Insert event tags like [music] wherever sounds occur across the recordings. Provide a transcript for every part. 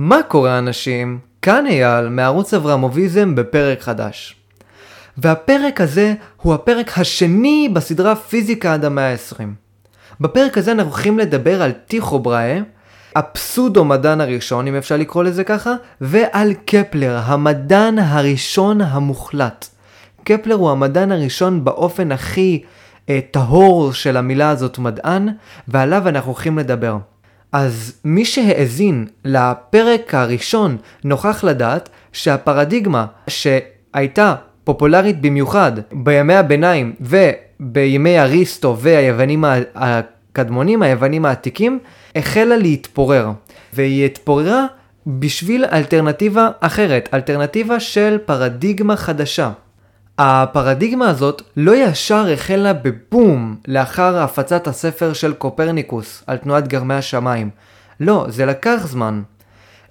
מה קורה אנשים? כאן אייל מערוץ אברמוביזם בפרק חדש. והפרק הזה הוא הפרק השני בסדרה פיזיקה עד המאה ה-20. בפרק הזה אנחנו הולכים לדבר על טיכו בראה, הפסודו מדען הראשון, אם אפשר לקרוא לזה ככה, ועל קפלר, המדען הראשון המוחלט. קפלר הוא המדען הראשון באופן הכי אה, טהור של המילה הזאת מדען, ועליו אנחנו הולכים לדבר. אז מי שהאזין לפרק הראשון נוכח לדעת שהפרדיגמה שהייתה פופולרית במיוחד בימי הביניים ובימי אריסטו והיוונים הקדמונים, היוונים העתיקים, החלה להתפורר. והיא התפוררה בשביל אלטרנטיבה אחרת, אלטרנטיבה של פרדיגמה חדשה. הפרדיגמה הזאת לא ישר החלה בבום לאחר הפצת הספר של קופרניקוס על תנועת גרמי השמיים. לא, זה לקח זמן.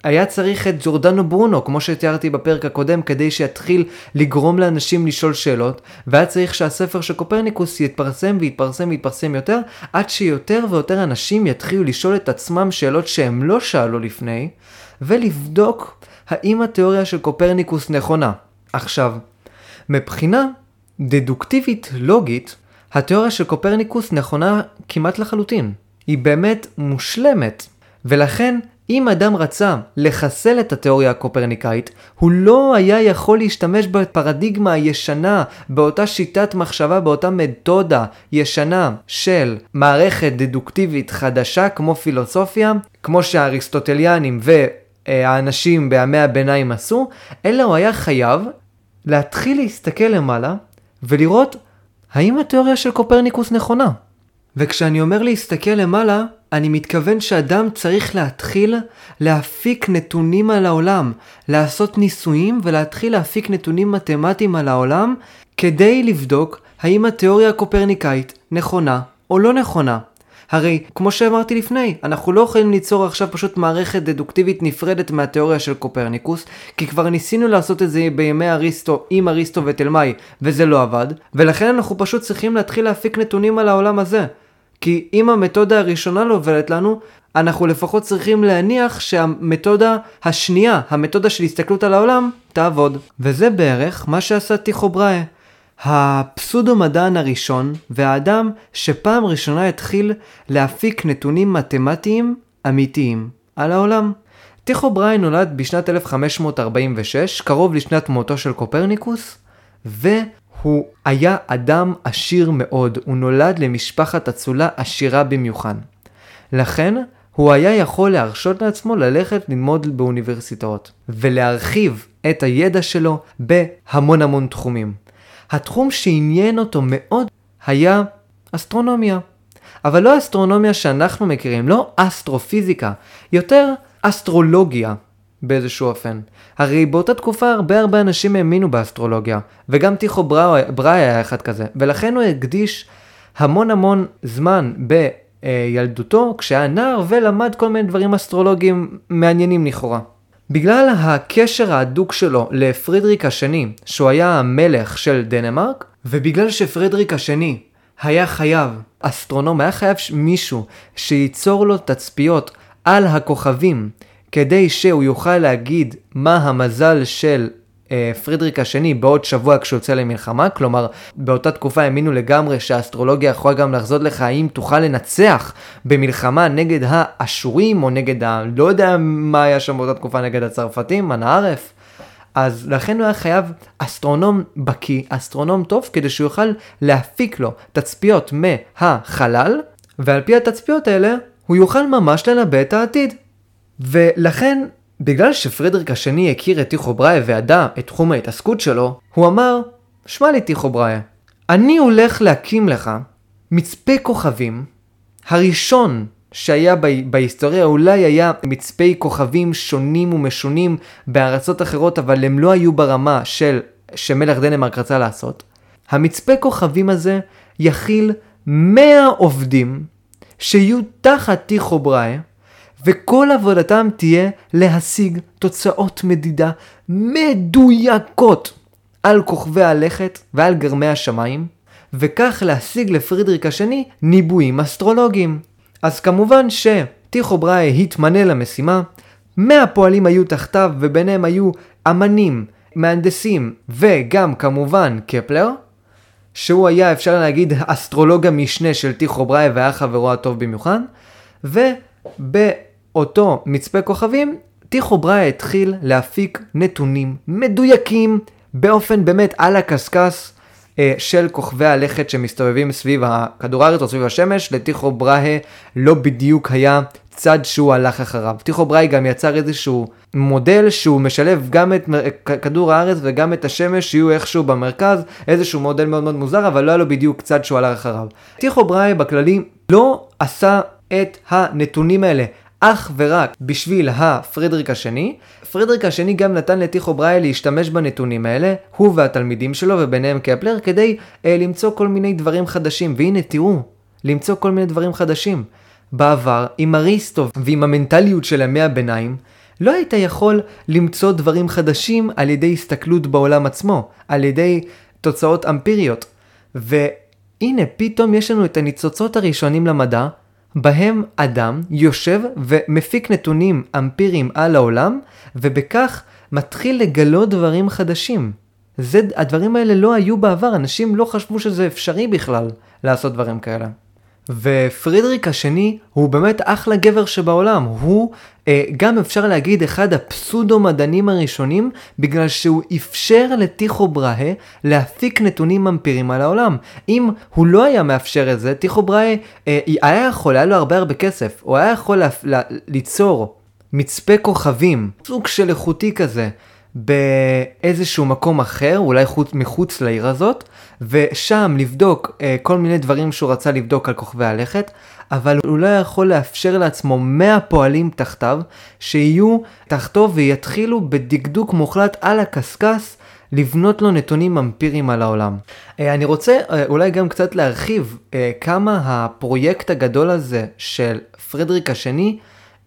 היה צריך את ג'ורדנו ברונו, כמו שתיארתי בפרק הקודם, כדי שיתחיל לגרום לאנשים לשאול שאלות, והיה צריך שהספר של קופרניקוס יתפרסם ויתפרסם ויתפרסם יותר, עד שיותר ויותר אנשים יתחילו לשאול את עצמם שאלות שהם לא שאלו לפני, ולבדוק האם התיאוריה של קופרניקוס נכונה. עכשיו, מבחינה דדוקטיבית לוגית, התיאוריה של קופרניקוס נכונה כמעט לחלוטין. היא באמת מושלמת, ולכן אם אדם רצה לחסל את התיאוריה הקופרניקאית, הוא לא היה יכול להשתמש בפרדיגמה הישנה, באותה שיטת מחשבה, באותה מתודה ישנה של מערכת דדוקטיבית חדשה כמו פילוסופיה, כמו שהאריסטוטליאנים והאנשים בימי הביניים עשו, אלא הוא היה חייב להתחיל להסתכל למעלה ולראות האם התיאוריה של קופרניקוס נכונה. וכשאני אומר להסתכל למעלה, אני מתכוון שאדם צריך להתחיל להפיק נתונים על העולם, לעשות ניסויים ולהתחיל להפיק נתונים מתמטיים על העולם כדי לבדוק האם התיאוריה הקופרניקאית נכונה או לא נכונה. הרי, כמו שאמרתי לפני, אנחנו לא יכולים ליצור עכשיו פשוט מערכת דדוקטיבית נפרדת מהתיאוריה של קופרניקוס, כי כבר ניסינו לעשות את זה בימי אריסטו עם אריסטו ותלמי, וזה לא עבד, ולכן אנחנו פשוט צריכים להתחיל להפיק נתונים על העולם הזה. כי אם המתודה הראשונה לא עובדת לנו, אנחנו לפחות צריכים להניח שהמתודה השנייה, המתודה של הסתכלות על העולם, תעבוד. וזה בערך מה שעשה טיכו בראה. הפסודו-מדען הראשון והאדם שפעם ראשונה התחיל להפיק נתונים מתמטיים אמיתיים על העולם. טיכו בראי נולד בשנת 1546, קרוב לשנת מותו של קופרניקוס, והוא היה אדם עשיר מאוד, הוא נולד למשפחת אצולה עשירה במיוחד. לכן, הוא היה יכול להרשות לעצמו ללכת ללמוד באוניברסיטאות, ולהרחיב את הידע שלו בהמון המון תחומים. התחום שעניין אותו מאוד היה אסטרונומיה. אבל לא אסטרונומיה שאנחנו מכירים, לא אסטרופיזיקה, יותר אסטרולוגיה באיזשהו אופן. הרי באותה תקופה הרבה הרבה אנשים האמינו באסטרולוגיה, וגם טיכו בראי היה אחד כזה, ולכן הוא הקדיש המון המון זמן בילדותו כשהיה נער ולמד כל מיני דברים אסטרולוגיים מעניינים לכאורה. בגלל הקשר ההדוק שלו לפרידריק השני, שהוא היה המלך של דנמרק, ובגלל שפרידריק השני היה חייב, אסטרונום, היה חייב מישהו שייצור לו תצפיות על הכוכבים, כדי שהוא יוכל להגיד מה המזל של פרידריק השני בעוד שבוע כשהוא יוצא למלחמה, כלומר באותה תקופה האמינו לגמרי שהאסטרולוגיה יכולה גם לחזות לך האם תוכל לנצח במלחמה נגד האשורים או נגד ה... לא יודע מה היה שם באותה תקופה נגד הצרפתים, אנא ערף. אז לכן הוא היה חייב אסטרונום בקיא, אסטרונום טוב, כדי שהוא יוכל להפיק לו תצפיות מהחלל, ועל פי התצפיות האלה הוא יוכל ממש לנבא את העתיד. ולכן בגלל שפרדריק השני הכיר את טיכו בראיה וידע את תחום ההתעסקות שלו, הוא אמר, שמע לי טיכו בראיה, אני הולך להקים לך מצפה כוכבים, הראשון שהיה בהיסטוריה אולי היה מצפי כוכבים שונים ומשונים בארצות אחרות, אבל הם לא היו ברמה של שמלך דנמרק רצה לעשות. המצפה כוכבים הזה יכיל 100 עובדים שיהיו תחת טיכו בראיה, וכל עבודתם תהיה להשיג תוצאות מדידה מדויקות על כוכבי הלכת ועל גרמי השמיים, וכך להשיג לפרידריק השני ניבויים אסטרולוגיים. אז כמובן שטיכו בראי התמנה למשימה, 100 פועלים היו תחתיו, וביניהם היו אמנים, מהנדסים, וגם כמובן קפלר, שהוא היה, אפשר להגיד, אסטרולוג המשנה של טיכו בראי והיה חברו הטוב במיוחד, ובאותו מצפה כוכבים, טיכו בראי התחיל להפיק נתונים מדויקים באופן באמת על הקשקש אה, של כוכבי הלכת שמסתובבים סביב הכדור הארץ או סביב השמש, לטיכו בראי לא בדיוק היה צד שהוא הלך אחריו. טיכו בראי גם יצר איזשהו מודל שהוא משלב גם את כדור הארץ וגם את השמש שיהיו איכשהו במרכז, איזשהו מודל מאוד מאוד מוזר, אבל לא היה לו בדיוק צד שהוא הלך אחריו. טיכו בראי בכללי לא עשה את הנתונים האלה אך ורק בשביל הפרדריק השני. פרדריק השני גם נתן לטיכו בראי להשתמש בנתונים האלה, הוא והתלמידים שלו וביניהם קפלר, כדי אה, למצוא כל מיני דברים חדשים. והנה תראו, למצוא כל מיני דברים חדשים. בעבר, עם אריסטו ועם המנטליות של ימי הביניים, לא היית יכול למצוא דברים חדשים על ידי הסתכלות בעולם עצמו, על ידי תוצאות אמפיריות. והנה, פתאום יש לנו את הניצוצות הראשונים למדע, בהם אדם יושב ומפיק נתונים אמפיריים על העולם, ובכך מתחיל לגלות דברים חדשים. זה, הדברים האלה לא היו בעבר, אנשים לא חשבו שזה אפשרי בכלל לעשות דברים כאלה. ופרידריק השני הוא באמת אחלה גבר שבעולם, הוא אה, גם אפשר להגיד אחד הפסודו מדענים הראשונים בגלל שהוא אפשר לטיכו בראה להפיק נתונים אמפיריים על העולם. אם הוא לא היה מאפשר את זה, טיכו בראה אה, היה יכול, היה לו הרבה הרבה כסף, הוא היה יכול לה, לה, ליצור מצפה כוכבים, סוג של איכותי כזה, באיזשהו מקום אחר, אולי חוץ, מחוץ לעיר הזאת, ושם לבדוק אה, כל מיני דברים שהוא רצה לבדוק על כוכבי הלכת, אבל הוא לא יכול לאפשר לעצמו 100 פועלים תחתיו, שיהיו תחתו ויתחילו בדקדוק מוחלט על הקשקש לבנות לו נתונים אמפיריים על העולם. אה, אני רוצה אה, אולי גם קצת להרחיב אה, כמה הפרויקט הגדול הזה של פרדריק השני,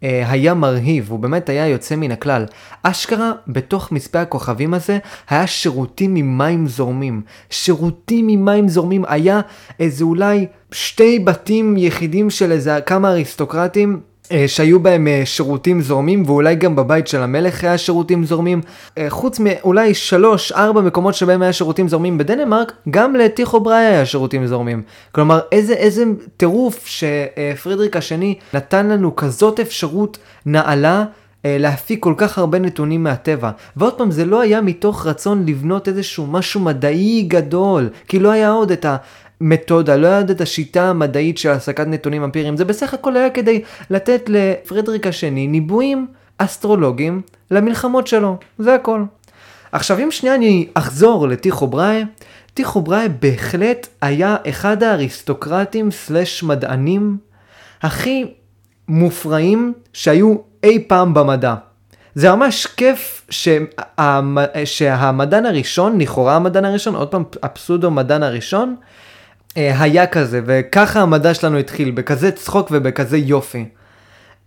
היה מרהיב, הוא באמת היה יוצא מן הכלל. אשכרה, בתוך מספי הכוכבים הזה, היה שירותים ממים זורמים. שירותים ממים זורמים, היה איזה אולי שתי בתים יחידים של איזה כמה אריסטוקרטים אה, שהיו בהם אה, שירותים זורמים, ואולי גם בבית של המלך היה שירותים זורמים. אה, חוץ מאולי שלוש, ארבע מקומות שבהם היה שירותים זורמים בדנמרק, גם לטיכו בראי היה שירותים זורמים. כלומר, איזה, איזה טירוף שפרידריק השני נתן לנו כזאת אפשרות נעלה. להפיק כל כך הרבה נתונים מהטבע. ועוד פעם, זה לא היה מתוך רצון לבנות איזשהו משהו מדעי גדול, כי לא היה עוד את מתודה, לא ידע את השיטה המדעית של הסקת נתונים אמפיריים, זה בסך הכל היה כדי לתת לפרדריק השני ניבויים אסטרולוגיים למלחמות שלו, זה הכל. עכשיו אם שנייה אני אחזור לטיכו בראי, טיכו בראי בהחלט היה אחד האריסטוקרטים סלש מדענים הכי מופרעים שהיו אי פעם במדע. זה ממש כיף שהמ... שהמדען הראשון, לכאורה המדען הראשון, עוד פעם הפסודו מדען הראשון, היה כזה, וככה המדע שלנו התחיל, בכזה צחוק ובכזה יופי.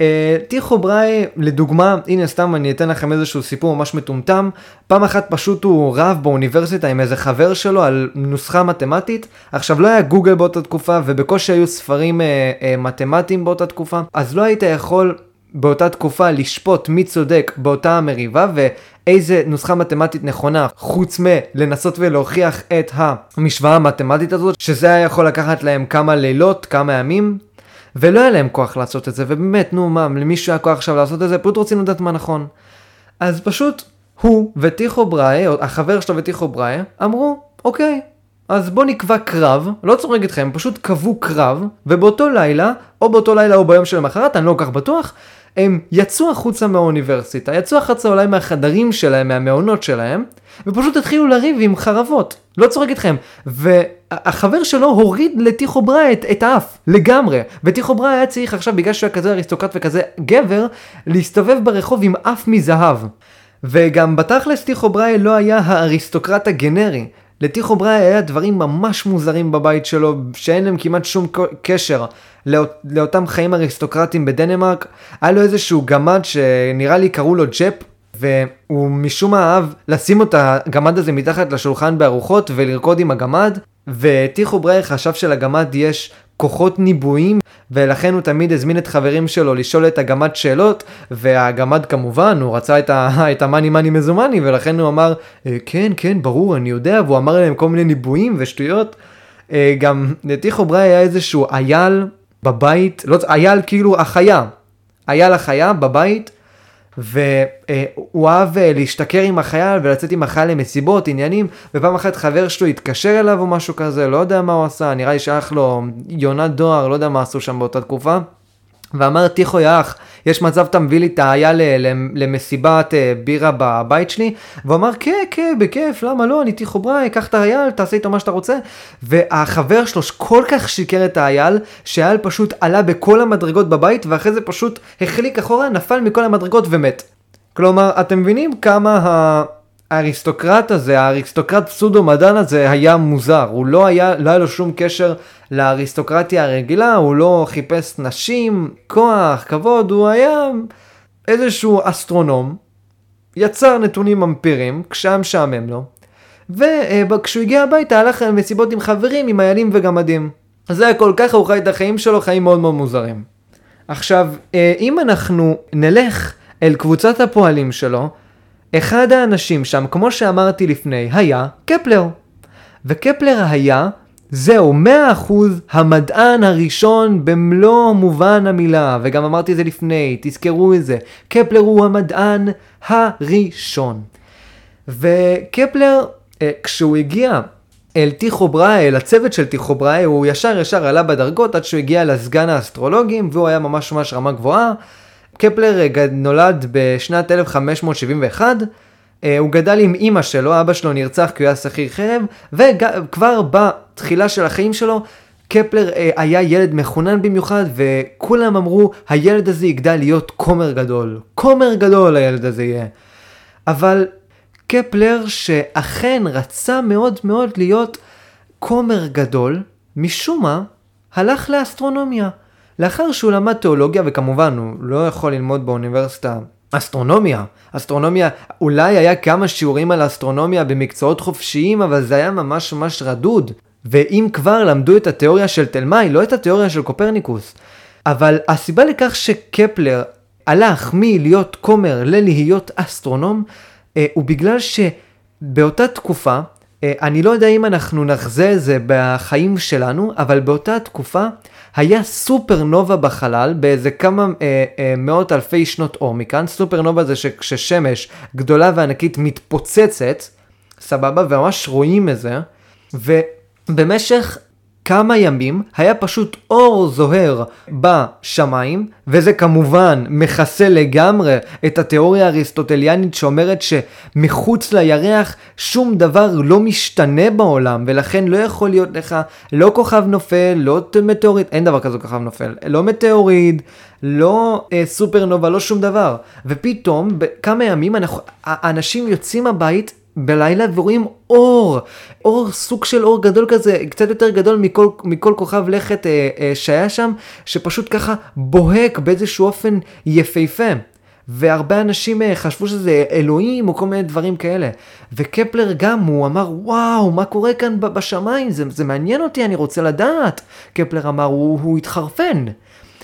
אה, טיכו בראי, לדוגמה, הנה סתם אני אתן לכם איזשהו סיפור ממש מטומטם. פעם אחת פשוט הוא רב באוניברסיטה עם איזה חבר שלו על נוסחה מתמטית. עכשיו לא היה גוגל באותה תקופה ובקושי היו ספרים אה, אה, מתמטיים באותה תקופה, אז לא היית יכול באותה תקופה לשפוט מי צודק באותה המריבה ואיזה נוסחה מתמטית נכונה חוץ מלנסות ולהוכיח את המשוואה המתמטית הזאת שזה היה יכול לקחת להם כמה לילות, כמה ימים ולא היה להם כוח לעשות את זה. ובאמת נו מה למישהו היה כוח עכשיו לעשות את זה? פשוט רוצים לדעת מה נכון. אז פשוט הוא וטיכו בראי, החבר שלו וטיכו בראי אמרו אוקיי אז בוא נקבע קרב, לא צוחק איתכם, פשוט קבעו קרב, ובאותו לילה, או באותו לילה או ביום שלמחרת, אני לא כל כך בטוח, הם יצאו החוצה מהאוניברסיטה, יצאו החוצה אולי מהחדרים שלהם, מהמעונות שלהם, ופשוט התחילו לריב עם חרבות. לא צוחק איתכם. והחבר שלו הוריד לטיכו בראי את, את האף, לגמרי. וטיכו בראי היה צריך עכשיו, בגלל שהוא היה כזה אריסטוקרט וכזה גבר, להסתובב ברחוב עם אף מזהב. וגם בתכלס טיכו בראי לא היה האריסטוקרט הגנרי. לטיכו בראי היה דברים ממש מוזרים בבית שלו, שאין להם כמעט שום קשר לאות, לאותם חיים אריסטוקרטיים בדנמרק. היה לו איזשהו גמד שנראה לי קראו לו ג'פ, והוא משום מה אהב לשים את הגמד הזה מתחת לשולחן בארוחות ולרקוד עם הגמד, וטיכו בראי חשב שלגמד יש כוחות ניבויים, ולכן הוא תמיד הזמין את חברים שלו לשאול את הגמד שאלות, והגמד כמובן, הוא רצה את, [laughs] את המאני מאני מזומני, ולכן הוא אמר, "אה, כן, כן, ברור, אני יודע, והוא אמר להם כל מיני ניבויים ושטויות. אה, גם לטיחו בראי היה איזשהו אייל בבית, לא, אייל כאילו החיה, אייל החיה בבית, והוא אהב אה, להשתכר עם החייל ולצאת עם החייל למסיבות, עניינים, ופעם אחת חבר שלו התקשר אליו או משהו כזה, לא יודע מה הוא עשה, נראה לי שלח לו יונת דואר, לא יודע מה עשו שם באותה תקופה. ואמר טיחו יא אח, יש מצב אתה מביא לי את ל- למסיבת אה, בירה בבית שלי? והוא אמר כן, כן, בכיף, למה לא, אני טיחו בראי, קח את האייל, תעשה איתו מה שאתה רוצה. והחבר שלו כל כך שיקר את האייל, שהאייל פשוט עלה בכל המדרגות בבית, ואחרי זה פשוט החליק אחורה, נפל מכל המדרגות ומת. כלומר, אתם מבינים כמה ה... האריסטוקרט הזה, האריסטוקרט פסודו מדען הזה היה מוזר, הוא לא היה, לא היה לו שום קשר לאריסטוקרטיה הרגילה, הוא לא חיפש נשים, כוח, כבוד, הוא היה איזשהו אסטרונום, יצר נתונים אמפיריים, כשהיה משעמם לו, וכשהוא הגיע הביתה הלך למסיבות עם חברים, עם איילים וגמדים. זה הכל ככה, הוא חי את החיים שלו, חיים מאוד מאוד מוזרים. עכשיו, אה, אם אנחנו נלך אל קבוצת הפועלים שלו, אחד האנשים שם, כמו שאמרתי לפני, היה קפלר. וקפלר היה, זהו, 100% המדען הראשון במלוא מובן המילה, וגם אמרתי את זה לפני, תזכרו את זה. קפלר הוא המדען הראשון. וקפלר, אה, כשהוא הגיע אל טיחו בראי, אל הצוות של טיחו בראי, הוא ישר ישר עלה בדרגות עד שהוא הגיע לסגן האסטרולוגים, והוא היה ממש ממש רמה גבוהה. קפלר אה, נולד בשנת 1571, אה, הוא גדל עם אימא שלו, אבא שלו נרצח כי הוא היה שכיר חרב, וכבר בתחילה של החיים שלו, קפלר אה, היה ילד מחונן במיוחד, וכולם אמרו, הילד הזה יגדל להיות כומר גדול. כומר גדול הילד הזה יהיה. אבל קפלר שאכן רצה מאוד מאוד להיות כומר גדול, משום מה הלך לאסטרונומיה. לאחר שהוא למד תיאולוגיה, וכמובן הוא לא יכול ללמוד באוניברסיטה אסטרונומיה. אסטרונומיה, אולי היה כמה שיעורים על אסטרונומיה במקצועות חופשיים, אבל זה היה ממש ממש רדוד. ואם כבר למדו את התיאוריה של תלמי, לא את התיאוריה של קופרניקוס. אבל הסיבה לכך שקפלר הלך מלהיות כומר ללהיות אסטרונום, אה, הוא בגלל שבאותה תקופה, אה, אני לא יודע אם אנחנו נחזה את זה בחיים שלנו, אבל באותה תקופה היה סופרנובה בחלל באיזה כמה אה, אה, מאות אלפי שנות אור מכאן. סופרנובה זה שכששמש גדולה וענקית מתפוצצת, סבבה, וממש רואים את זה, ובמשך כמה ימים היה פשוט אור זוהר בשמיים, וזה כמובן מכסה לגמרי את התיאוריה האריסטוטליאנית שאומרת שמחוץ לירח שום דבר לא משתנה בעולם, ולכן לא יכול להיות לך לא כוכב נופל, לא מטאוריד, אין דבר כזה כוכב נופל, לא מטאוריד, לא אה, סופרנובה, לא שום דבר. ופתאום, בכמה ימים אנחנו, האנשים יוצאים הבית בלילה ורואים אור, אור, סוג של אור גדול כזה, קצת יותר גדול מכל, מכל כוכב לכת אה, אה, שהיה שם, שפשוט ככה בוהק באיזשהו אופן יפהפה. והרבה אנשים אה, חשבו שזה אלוהים או כל מיני דברים כאלה. וקפלר גם, הוא אמר, וואו, מה קורה כאן בשמיים? זה, זה מעניין אותי, אני רוצה לדעת. קפלר אמר, הוא, הוא התחרפן.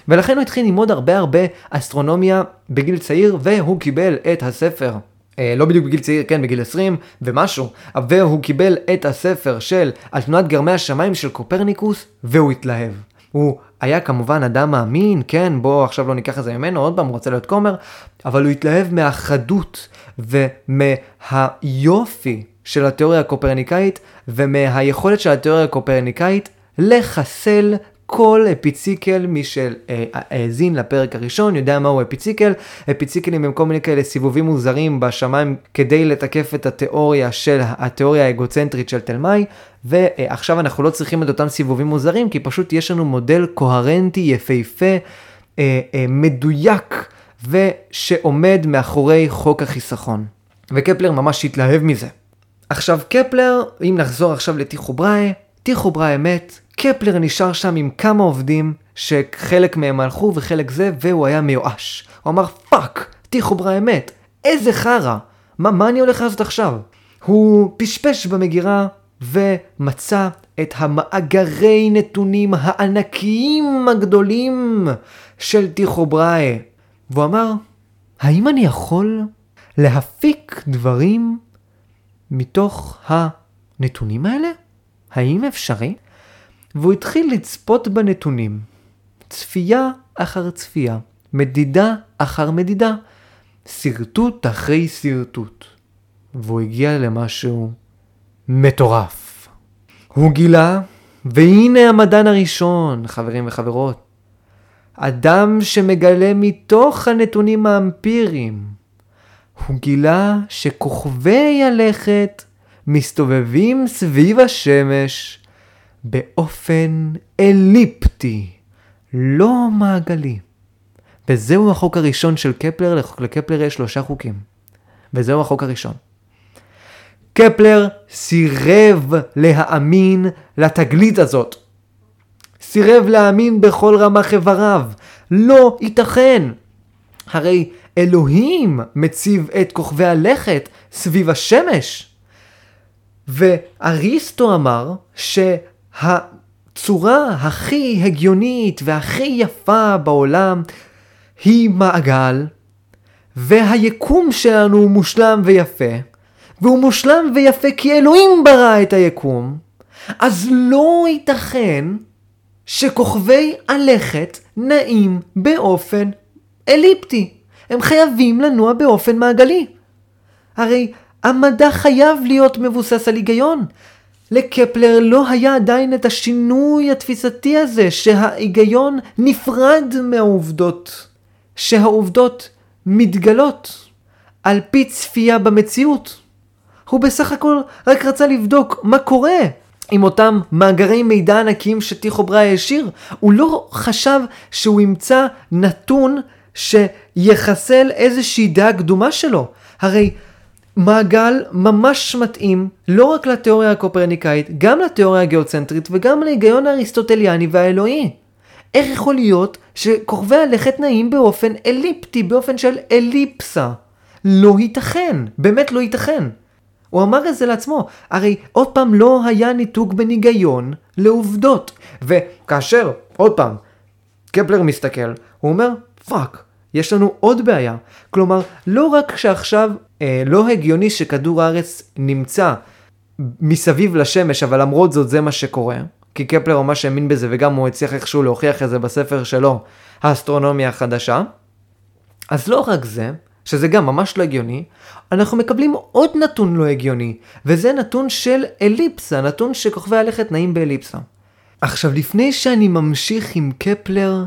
ולכן הוא התחיל ללמוד הרבה הרבה אסטרונומיה בגיל צעיר, והוא קיבל את הספר. אה, לא בדיוק בגיל צעיר, כן, בגיל 20 ומשהו, והוא קיבל את הספר של על תנועת גרמי השמיים של קופרניקוס, והוא התלהב. הוא היה כמובן אדם מאמין, כן, בוא עכשיו לא ניקח את זה ממנו, עוד פעם, הוא רוצה להיות כומר, אבל הוא התלהב מהחדות ומהיופי של התיאוריה הקופרניקאית, ומהיכולת של התיאוריה הקופרניקאית לחסל כל אפיציקל, מי שהאזין לפרק הראשון יודע מהו אפיציקל. אפיציקלים הם כל מיני כאלה סיבובים מוזרים בשמיים כדי לתקף את התיאוריה של התיאוריה האגוצנטרית של תלמי, ועכשיו אנחנו לא צריכים את אותם סיבובים מוזרים, כי פשוט יש לנו מודל קוהרנטי, יפהפה, אה, אה, מדויק, ושעומד מאחורי חוק החיסכון. וקפלר ממש התלהב מזה. עכשיו קפלר, אם נחזור עכשיו לטיכו ברהה, טיכו ברהה מת, קפלר נשאר שם עם כמה עובדים, שחלק מהם הלכו וחלק זה, והוא היה מיואש. הוא אמר, fuck, טיכו ברהה מת, איזה חרא, מה, מה אני הולך לעשות עכשיו? הוא פשפש במגירה, ומצא את המאגרי נתונים הענקיים הגדולים של טיכו בראי. והוא אמר, האם אני יכול להפיק דברים מתוך הנתונים האלה? האם אפשרי? והוא התחיל לצפות בנתונים, צפייה אחר צפייה, מדידה אחר מדידה, שרטוט אחרי שרטוט. והוא הגיע למשהו מטורף. הוא גילה, והנה המדען הראשון, חברים וחברות, אדם שמגלה מתוך הנתונים האמפיריים, הוא גילה שכוכבי הלכת מסתובבים סביב השמש באופן אליפטי, לא מעגלי. וזהו החוק הראשון של קפלר, לקפלר יש שלושה חוקים. וזהו החוק הראשון. קפלר סירב להאמין לתגלית הזאת. סירב להאמין בכל רמ"ח איבריו. לא ייתכן. הרי אלוהים מציב את כוכבי הלכת סביב השמש. ואריסטו אמר שהצורה הכי הגיונית והכי יפה בעולם היא מעגל, והיקום שלנו הוא מושלם ויפה, והוא מושלם ויפה כי אלוהים ברא את היקום, אז לא ייתכן שכוכבי הלכת נעים באופן אליפטי. הם חייבים לנוע באופן מעגלי. הרי המדע חייב להיות מבוסס על היגיון. לקפלר לא היה עדיין את השינוי התפיסתי הזה שההיגיון נפרד מהעובדות. שהעובדות מתגלות על פי צפייה במציאות. הוא בסך הכל רק רצה לבדוק מה קורה עם אותם מאגרי מידע ענקיים שטיחו בראי השאיר. הוא לא חשב שהוא ימצא נתון שיחסל איזושהי דעה קדומה שלו. הרי מעגל ממש מתאים לא רק לתיאוריה הקופרניקאית, גם לתיאוריה הגיאוצנטרית וגם להיגיון האריסטוטליאני והאלוהי. איך יכול להיות שכוכבי הלכת נעים באופן אליפטי, באופן של אליפסה? לא ייתכן, באמת לא ייתכן. הוא אמר את זה לעצמו, הרי עוד פעם לא היה ניתוק בין היגיון לעובדות. וכאשר, עוד פעם, קפלר מסתכל, הוא אומר, fuck, יש לנו עוד בעיה. כלומר, לא רק שעכשיו לא הגיוני שכדור הארץ נמצא מסביב לשמש, אבל למרות זאת זה מה שקורה, כי קפלר ממש האמין בזה וגם הוא הצליח איכשהו להוכיח את זה בספר שלו, האסטרונומיה החדשה. אז לא רק זה, שזה גם ממש לא הגיוני, אנחנו מקבלים עוד נתון לא הגיוני, וזה נתון של אליפסה, נתון שכוכבי הלכת נעים באליפסה. עכשיו, לפני שאני ממשיך עם קפלר,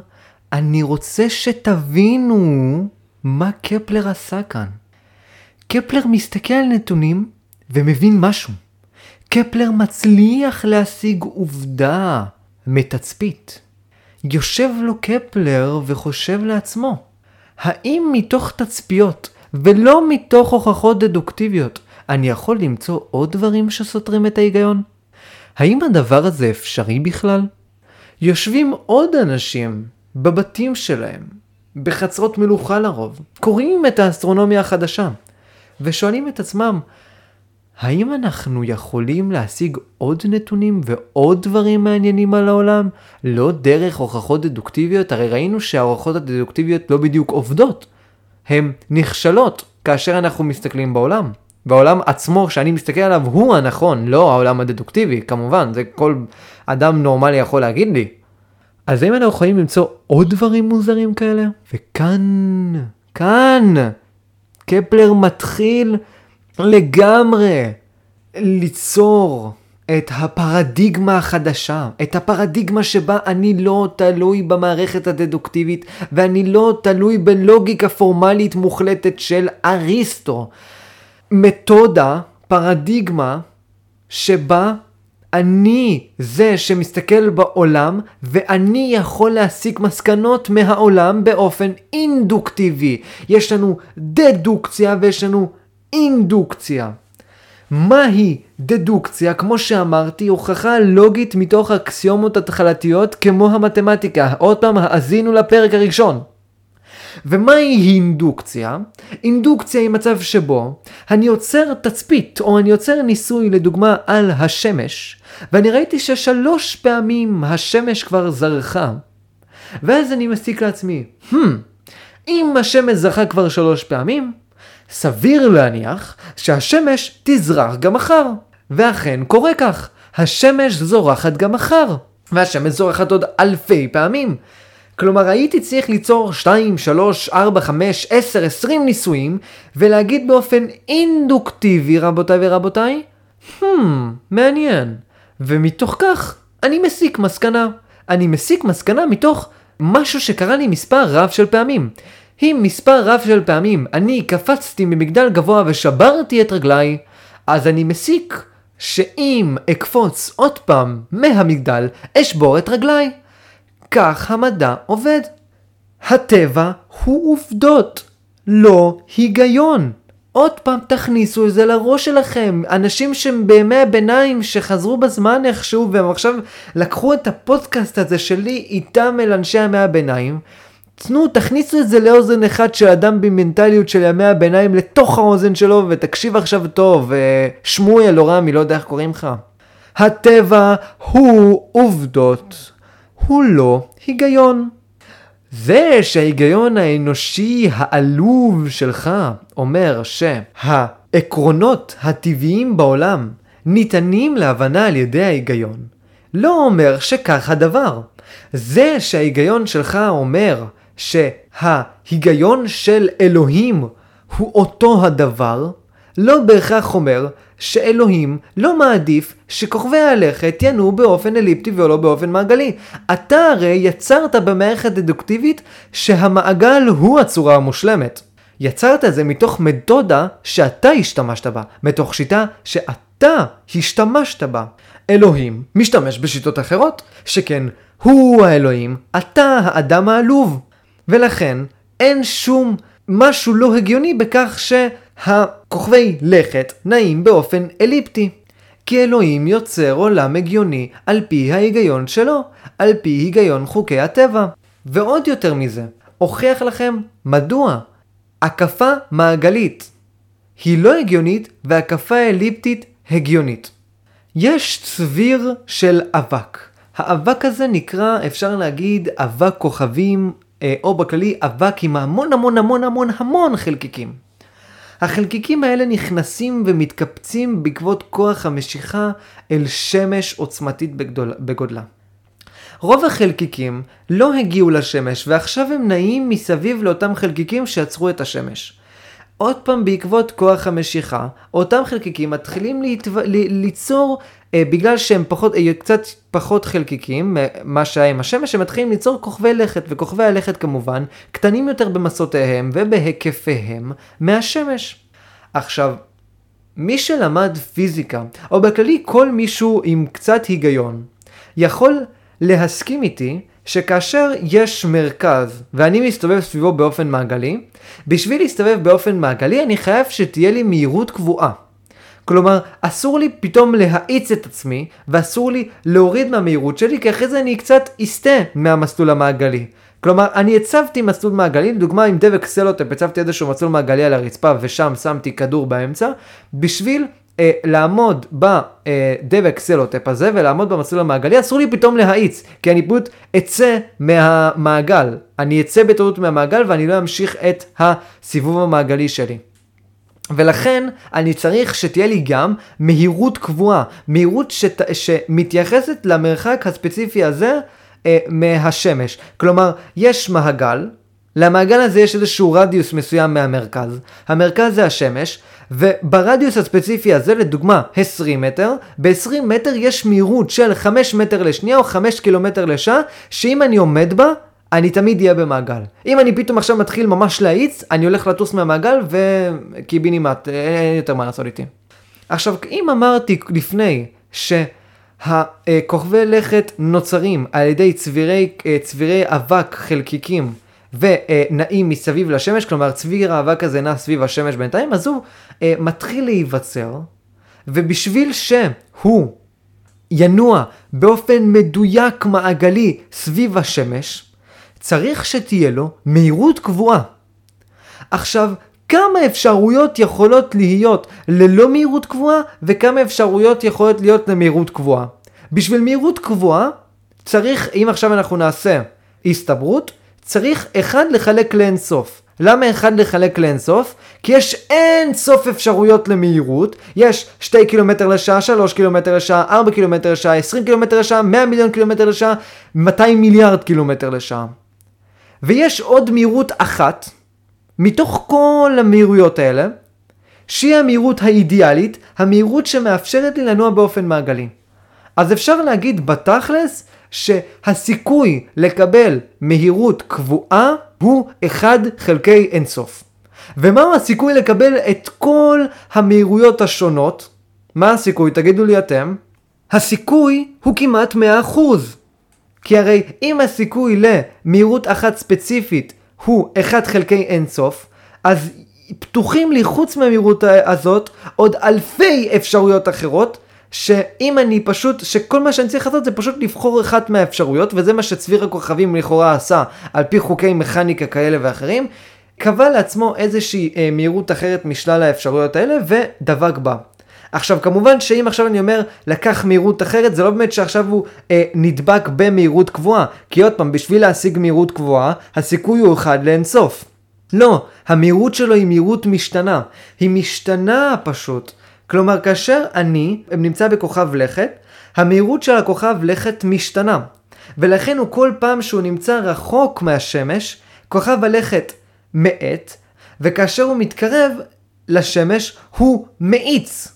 אני רוצה שתבינו מה קפלר עשה כאן. קפלר מסתכל על נתונים ומבין משהו. קפלר מצליח להשיג עובדה מתצפית. יושב לו קפלר וחושב לעצמו, האם מתוך תצפיות ולא מתוך הוכחות דדוקטיביות אני יכול למצוא עוד דברים שסותרים את ההיגיון? האם הדבר הזה אפשרי בכלל? יושבים עוד אנשים בבתים שלהם, בחצרות מלוכה לרוב, קוראים את האסטרונומיה החדשה, ושואלים את עצמם, האם אנחנו יכולים להשיג עוד נתונים ועוד דברים מעניינים על העולם? לא דרך הוכחות דדוקטיביות? הרי ראינו שההוכחות הדדוקטיביות לא בדיוק עובדות. הן נכשלות כאשר אנחנו מסתכלים בעולם. והעולם עצמו שאני מסתכל עליו הוא הנכון, לא העולם הדדוקטיבי, כמובן, זה כל אדם נורמלי יכול להגיד לי. אז האם אנחנו יכולים למצוא עוד דברים מוזרים כאלה? וכאן, כאן, קפלר מתחיל לגמרי ליצור את הפרדיגמה החדשה, את הפרדיגמה שבה אני לא תלוי במערכת הדדוקטיבית ואני לא תלוי בלוגיקה פורמלית מוחלטת של אריסטו. מתודה, פרדיגמה, שבה אני זה שמסתכל בעולם ואני יכול להסיק מסקנות מהעולם באופן אינדוקטיבי. יש לנו דדוקציה ויש לנו אינדוקציה. מהי דדוקציה? כמו שאמרתי, הוכחה לוגית מתוך אקסיומות התחלתיות כמו המתמטיקה. עוד פעם, האזינו לפרק הראשון. ומהי אינדוקציה? אינדוקציה היא מצב שבו אני יוצר תצפית או אני יוצר ניסוי לדוגמה על השמש ואני ראיתי ששלוש פעמים השמש כבר זרחה ואז אני מסיק לעצמי, hmm, אם השמש זרחה כבר שלוש פעמים, סביר להניח שהשמש תזרח גם מחר. ואכן קורה כך, השמש זורחת גם מחר, והשמש זורחת עוד אלפי פעמים. כלומר הייתי צריך ליצור 2, 3, 4, 5, 10, 20 ניסויים ולהגיד באופן אינדוקטיבי רבותיי ורבותיי, hmm, מעניין. ומתוך כך אני מסיק מסקנה. אני מסיק מסקנה מתוך משהו שקרה לי מספר רב של פעמים. אם מספר רב של פעמים אני קפצתי ממגדל גבוה ושברתי את רגליי, אז אני מסיק שאם אקפוץ עוד פעם מהמגדל, אשבור את רגליי. כך המדע עובד. הטבע הוא עובדות, לא היגיון. עוד פעם תכניסו את זה לראש שלכם. אנשים שהם בימי הביניים שחזרו בזמן איכשהו והם עכשיו לקחו את הפודקאסט הזה שלי איתם אל אנשי ימי הביניים. תנו, תכניסו את זה לאוזן אחד של אדם במנטליות של ימי הביניים לתוך האוזן שלו ותקשיב עכשיו טוב, אה, שמואל או רמי, לא יודע איך קוראים לך. הטבע הוא עובדות, הוא לא היגיון. זה שההיגיון האנושי העלוב שלך אומר שהעקרונות הטבעיים בעולם ניתנים להבנה על ידי ההיגיון, לא אומר שכך הדבר. זה שההיגיון שלך אומר שההיגיון של אלוהים הוא אותו הדבר, לא בהכרח אומר שאלוהים לא מעדיף שכוכבי הלכת ינועו באופן אליפטי ולא באופן מעגלי. אתה הרי יצרת במערכת דדוקטיבית שהמעגל הוא הצורה המושלמת. יצרת את זה מתוך מתודה שאתה השתמשת בה, מתוך שיטה שאתה השתמשת בה. אלוהים משתמש בשיטות אחרות, שכן הוא האלוהים, אתה האדם העלוב. ולכן אין שום משהו לא הגיוני בכך שהכוכבי לכת נעים באופן אליפטי. כי אלוהים יוצר עולם הגיוני על פי ההיגיון שלו, על פי היגיון חוקי הטבע. ועוד יותר מזה, אוכיח לכם מדוע הקפה מעגלית היא לא הגיונית והקפה אליפטית הגיונית. יש צביר של אבק. האבק הזה נקרא, אפשר להגיד, אבק כוכבים אה, או בכללי אבק עם המון המון המון המון המון חלקיקים. החלקיקים האלה נכנסים ומתקפצים בעקבות כוח המשיכה אל שמש עוצמתית בגדול, בגודלה. רוב החלקיקים לא הגיעו לשמש ועכשיו הם נעים מסביב לאותם חלקיקים שעצרו את השמש. עוד פעם בעקבות כוח המשיכה, אותם חלקיקים מתחילים להתו... ליצור, בגלל שהם פחות, אה, קצת פחות חלקיקים, מה שהיה עם השמש, הם מתחילים ליצור כוכבי לכת, וכוכבי הלכת כמובן, קטנים יותר במסותיהם ובהיקפיהם מהשמש. עכשיו, מי שלמד פיזיקה, או בכללי כל מישהו עם קצת היגיון, יכול להסכים איתי שכאשר יש מרכז ואני מסתובב סביבו באופן מעגלי, בשביל להסתובב באופן מעגלי אני חייב שתהיה לי מהירות קבועה. כלומר, אסור לי פתאום להאיץ את עצמי, ואסור לי להוריד מהמהירות שלי, כי אחרי זה אני קצת אסטה מהמסלול המעגלי. כלומר, אני הצבתי מסלול מעגלי, לדוגמה עם דבק סלוטפ הצבתי איזשהו מסלול מעגלי על הרצפה ושם שמתי כדור באמצע, בשביל אה, לעמוד בדבק סלוטפ הזה ולעמוד במסלול המעגלי, אסור לי פתאום להאיץ, כי אני פשוט אצא מהמעגל. אני אצא בטעות מהמעגל ואני לא אמשיך את הסיבוב המעגלי שלי. ולכן אני צריך שתהיה לי גם מהירות קבועה, מהירות שת, שמתייחסת למרחק הספציפי הזה אה, מהשמש. כלומר, יש מעגל, למעגל הזה יש איזשהו רדיוס מסוים מהמרכז. המרכז זה השמש, וברדיוס הספציפי הזה, לדוגמה 20 מטר, ב-20 מטר יש מהירות של 5 מטר לשנייה או 5 קילומטר לשעה, שאם אני עומד בה, אני תמיד אהיה במעגל. אם אני פתאום עכשיו מתחיל ממש להאיץ, אני הולך לטוס מהמעגל וקיבינימט, אין יותר מה לעשות איתי. עכשיו, אם אמרתי לפני שהכוכבי לכת נוצרים על ידי צבירי, צבירי אבק חלקיקים ונעים מסביב לשמש, כלומר צביר האבק הזה נע סביב השמש בינתיים, אז הוא אה, מתחיל להיווצר, ובשביל שהוא ינוע באופן מדויק מעגלי סביב השמש, צריך שתהיה לו מהירות קבועה. עכשיו, כמה אפשרויות יכולות להיות ללא מהירות קבועה וכמה אפשרויות יכולות להיות למהירות קבועה. בשביל מהירות קבועה צריך, אם עכשיו אנחנו נעשה הסתברות, צריך 1 לחלק לאינסוף. למה 1 לחלק לאינסוף? כי יש אין סוף אפשרויות למהירות, יש 2 קילומטר לשעה, 3 קילומטר לשעה, 4 קילומטר לשעה, 20 קילומטר לשעה, 100 מיליון קילומטר לשעה, 200 מיליארד קילומטר לשעה. ויש עוד מהירות אחת, מתוך כל המהירויות האלה, שהיא המהירות האידיאלית, המהירות שמאפשרת לי לנוע באופן מעגלי. אז אפשר להגיד בתכלס שהסיכוי לקבל מהירות קבועה הוא 1 חלקי אינסוף. ומהו הסיכוי לקבל את כל המהירויות השונות? מה הסיכוי? תגידו לי אתם. הסיכוי הוא כמעט 100%. כי הרי אם הסיכוי למהירות אחת ספציפית הוא 1 חלקי אינסוף, אז פתוחים לי חוץ מהמהירות הזאת עוד אלפי אפשרויות אחרות, שאם אני פשוט, שכל מה שאני צריך לעשות זה פשוט לבחור אחת מהאפשרויות, וזה מה שצביר הכוכבים לכאורה עשה, על פי חוקי מכניקה כאלה ואחרים, קבע לעצמו איזושהי אה, מהירות אחרת משלל האפשרויות האלה, ודבק בה. עכשיו כמובן שאם עכשיו אני אומר לקח מהירות אחרת זה לא באמת שעכשיו הוא אה, נדבק במהירות קבועה כי עוד פעם בשביל להשיג מהירות קבועה הסיכוי הוא אחד לאינסוף. לא, המהירות שלו היא מהירות משתנה. היא משתנה פשוט. כלומר, כאשר אני נמצא בכוכב לכת, המהירות של הכוכב לכת משתנה. ולכן הוא כל פעם שהוא נמצא רחוק מהשמש, כוכב הלכת מאט, וכאשר הוא מתקרב לשמש, הוא מאיץ.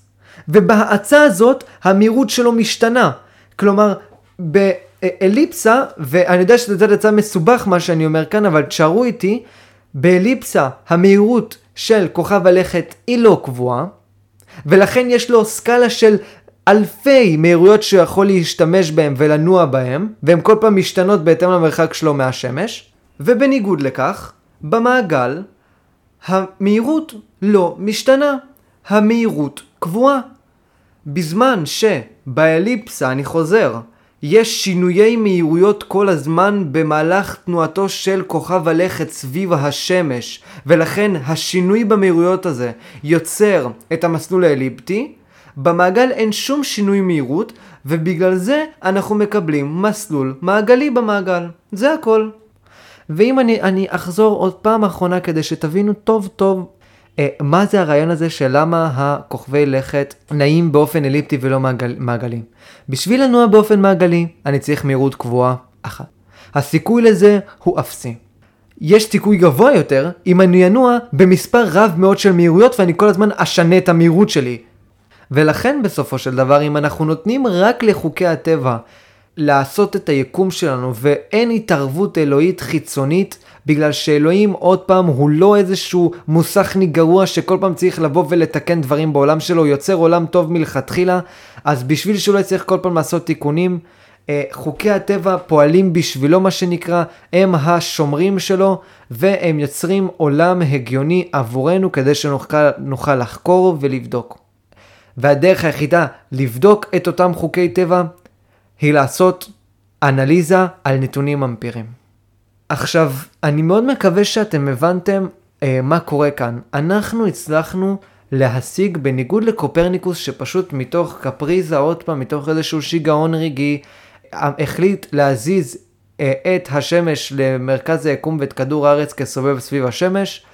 ובהאצה הזאת המהירות שלו משתנה. כלומר, באליפסה, ואני יודע שזה קצת יצא מסובך מה שאני אומר כאן, אבל תשארו איתי, באליפסה המהירות של כוכב הלכת היא לא קבועה, ולכן יש לו סקאלה של אלפי מהירויות שהוא יכול להשתמש בהם ולנוע בהם, והן כל פעם משתנות בהתאם למרחק שלו מהשמש, ובניגוד לכך, במעגל, המהירות לא משתנה, המהירות קבועה. בזמן שבאליפסה, אני חוזר, יש שינויי מהירויות כל הזמן במהלך תנועתו של כוכב הלכת סביב השמש, ולכן השינוי במהירויות הזה יוצר את המסלול האליפטי, במעגל אין שום שינוי מהירות, ובגלל זה אנחנו מקבלים מסלול מעגלי במעגל. זה הכל. ואם אני, אני אחזור עוד פעם אחרונה כדי שתבינו טוב טוב מה זה הרעיון הזה של למה הכוכבי לכת נעים באופן אליפטי ולא מעגל, מעגלי. בשביל לנוע באופן מעגלי, אני צריך מהירות קבועה אחת. הסיכוי לזה הוא אפסי. יש סיכוי גבוה יותר אם אני אנוע במספר רב מאוד של מהירויות ואני כל הזמן אשנה את המהירות שלי. ולכן בסופו של דבר אם אנחנו נותנים רק לחוקי הטבע לעשות את היקום שלנו ואין התערבות אלוהית חיצונית בגלל שאלוהים עוד פעם הוא לא איזשהו מוסכניק גרוע שכל פעם צריך לבוא ולתקן דברים בעולם שלו, הוא יוצר עולם טוב מלכתחילה, אז בשביל שהוא לא יצטרך כל פעם לעשות תיקונים, אה, חוקי הטבע פועלים בשבילו מה שנקרא, הם השומרים שלו והם יוצרים עולם הגיוני עבורנו כדי שנוכל לחקור ולבדוק. והדרך היחידה לבדוק את אותם חוקי טבע היא לעשות אנליזה על נתונים אמפיריים. עכשיו, אני מאוד מקווה שאתם הבנתם אה, מה קורה כאן. אנחנו הצלחנו להשיג, בניגוד לקופרניקוס, שפשוט מתוך קפריזה, עוד פעם, מתוך איזשהו שיגעון רגעי, אה, החליט להזיז אה, את השמש למרכז היקום ואת כדור הארץ כסובב סביב השמש.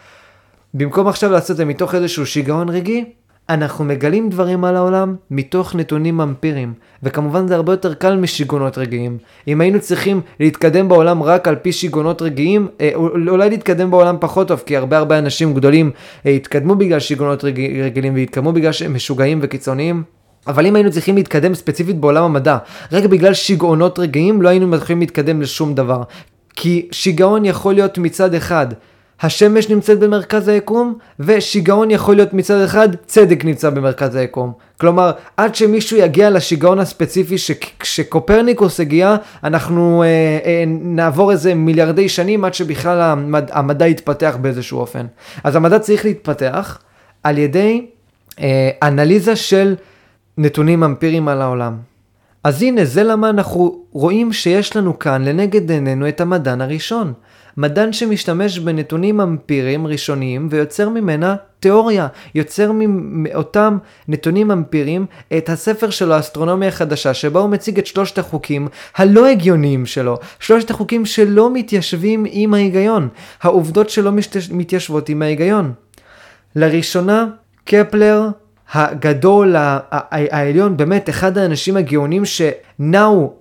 במקום עכשיו לעשות את זה מתוך איזשהו שיגעון רגעי, אנחנו מגלים דברים על העולם מתוך נתונים אמפיריים, וכמובן זה הרבה יותר קל משיגעונות רגעיים. אם היינו צריכים להתקדם בעולם רק על פי שיגעונות רגעיים, אה, אולי להתקדם בעולם פחות טוב, כי הרבה הרבה אנשים גדולים אה, התקדמו בגלל שיגעונות רג... רגילים והתקדמו בגלל שהם משוגעים וקיצוניים. אבל אם היינו צריכים להתקדם ספציפית בעולם המדע, רק בגלל שיגעונות רגעיים, לא היינו יכולים להתקדם לשום דבר. כי שיגעון יכול להיות מצד אחד השמש נמצאת במרכז היקום, ושיגעון יכול להיות מצד אחד, צדק נמצא במרכז היקום. כלומר, עד שמישהו יגיע לשיגעון הספציפי שקופרניקוס הגיע, אנחנו אה, אה, נעבור איזה מיליארדי שנים עד שבכלל המד, המדע יתפתח באיזשהו אופן. אז המדע צריך להתפתח על ידי אה, אנליזה של נתונים אמפיריים על העולם. אז הנה, זה למה אנחנו רואים שיש לנו כאן לנגד עינינו את המדען הראשון. מדען שמשתמש בנתונים אמפיריים ראשוניים ויוצר ממנה תיאוריה, יוצר מאותם נתונים אמפיריים את הספר שלו, האסטרונומיה החדשה, שבו הוא מציג את שלושת החוקים הלא הגיוניים שלו, שלושת החוקים שלא מתיישבים עם ההיגיון, העובדות שלא מתיישבות עם ההיגיון. לראשונה, קפלר הגדול, העליון, באמת אחד האנשים הגאונים שנעו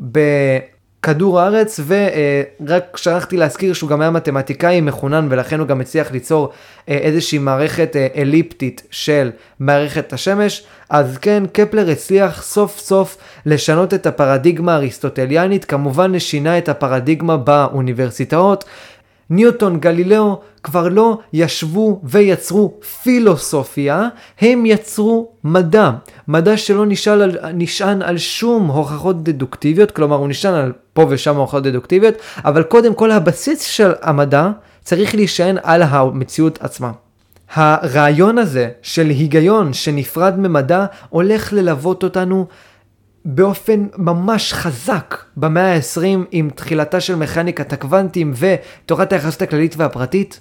בכדור הארץ, ורק שכחתי להזכיר שהוא גם היה מתמטיקאי מחונן, ולכן הוא גם הצליח ליצור אה, איזושהי מערכת אה, אליפטית של מערכת השמש. אז כן, קפלר הצליח סוף סוף לשנות את הפרדיגמה האריסטוטליאנית, כמובן שינה את הפרדיגמה באוניברסיטאות. ניוטון, גלילאו, כבר לא ישבו ויצרו פילוסופיה, הם יצרו מדע. מדע שלא נשען על, נשען על שום הוכחות דדוקטיביות, כלומר הוא נשען על פה ושם הוכחות דדוקטיביות, אבל קודם כל הבסיס של המדע צריך להישען על המציאות עצמה. הרעיון הזה של היגיון שנפרד ממדע הולך ללוות אותנו באופן ממש חזק במאה ה-20 עם תחילתה של מכניקת הקוונטים ותורת היחסות הכללית והפרטית,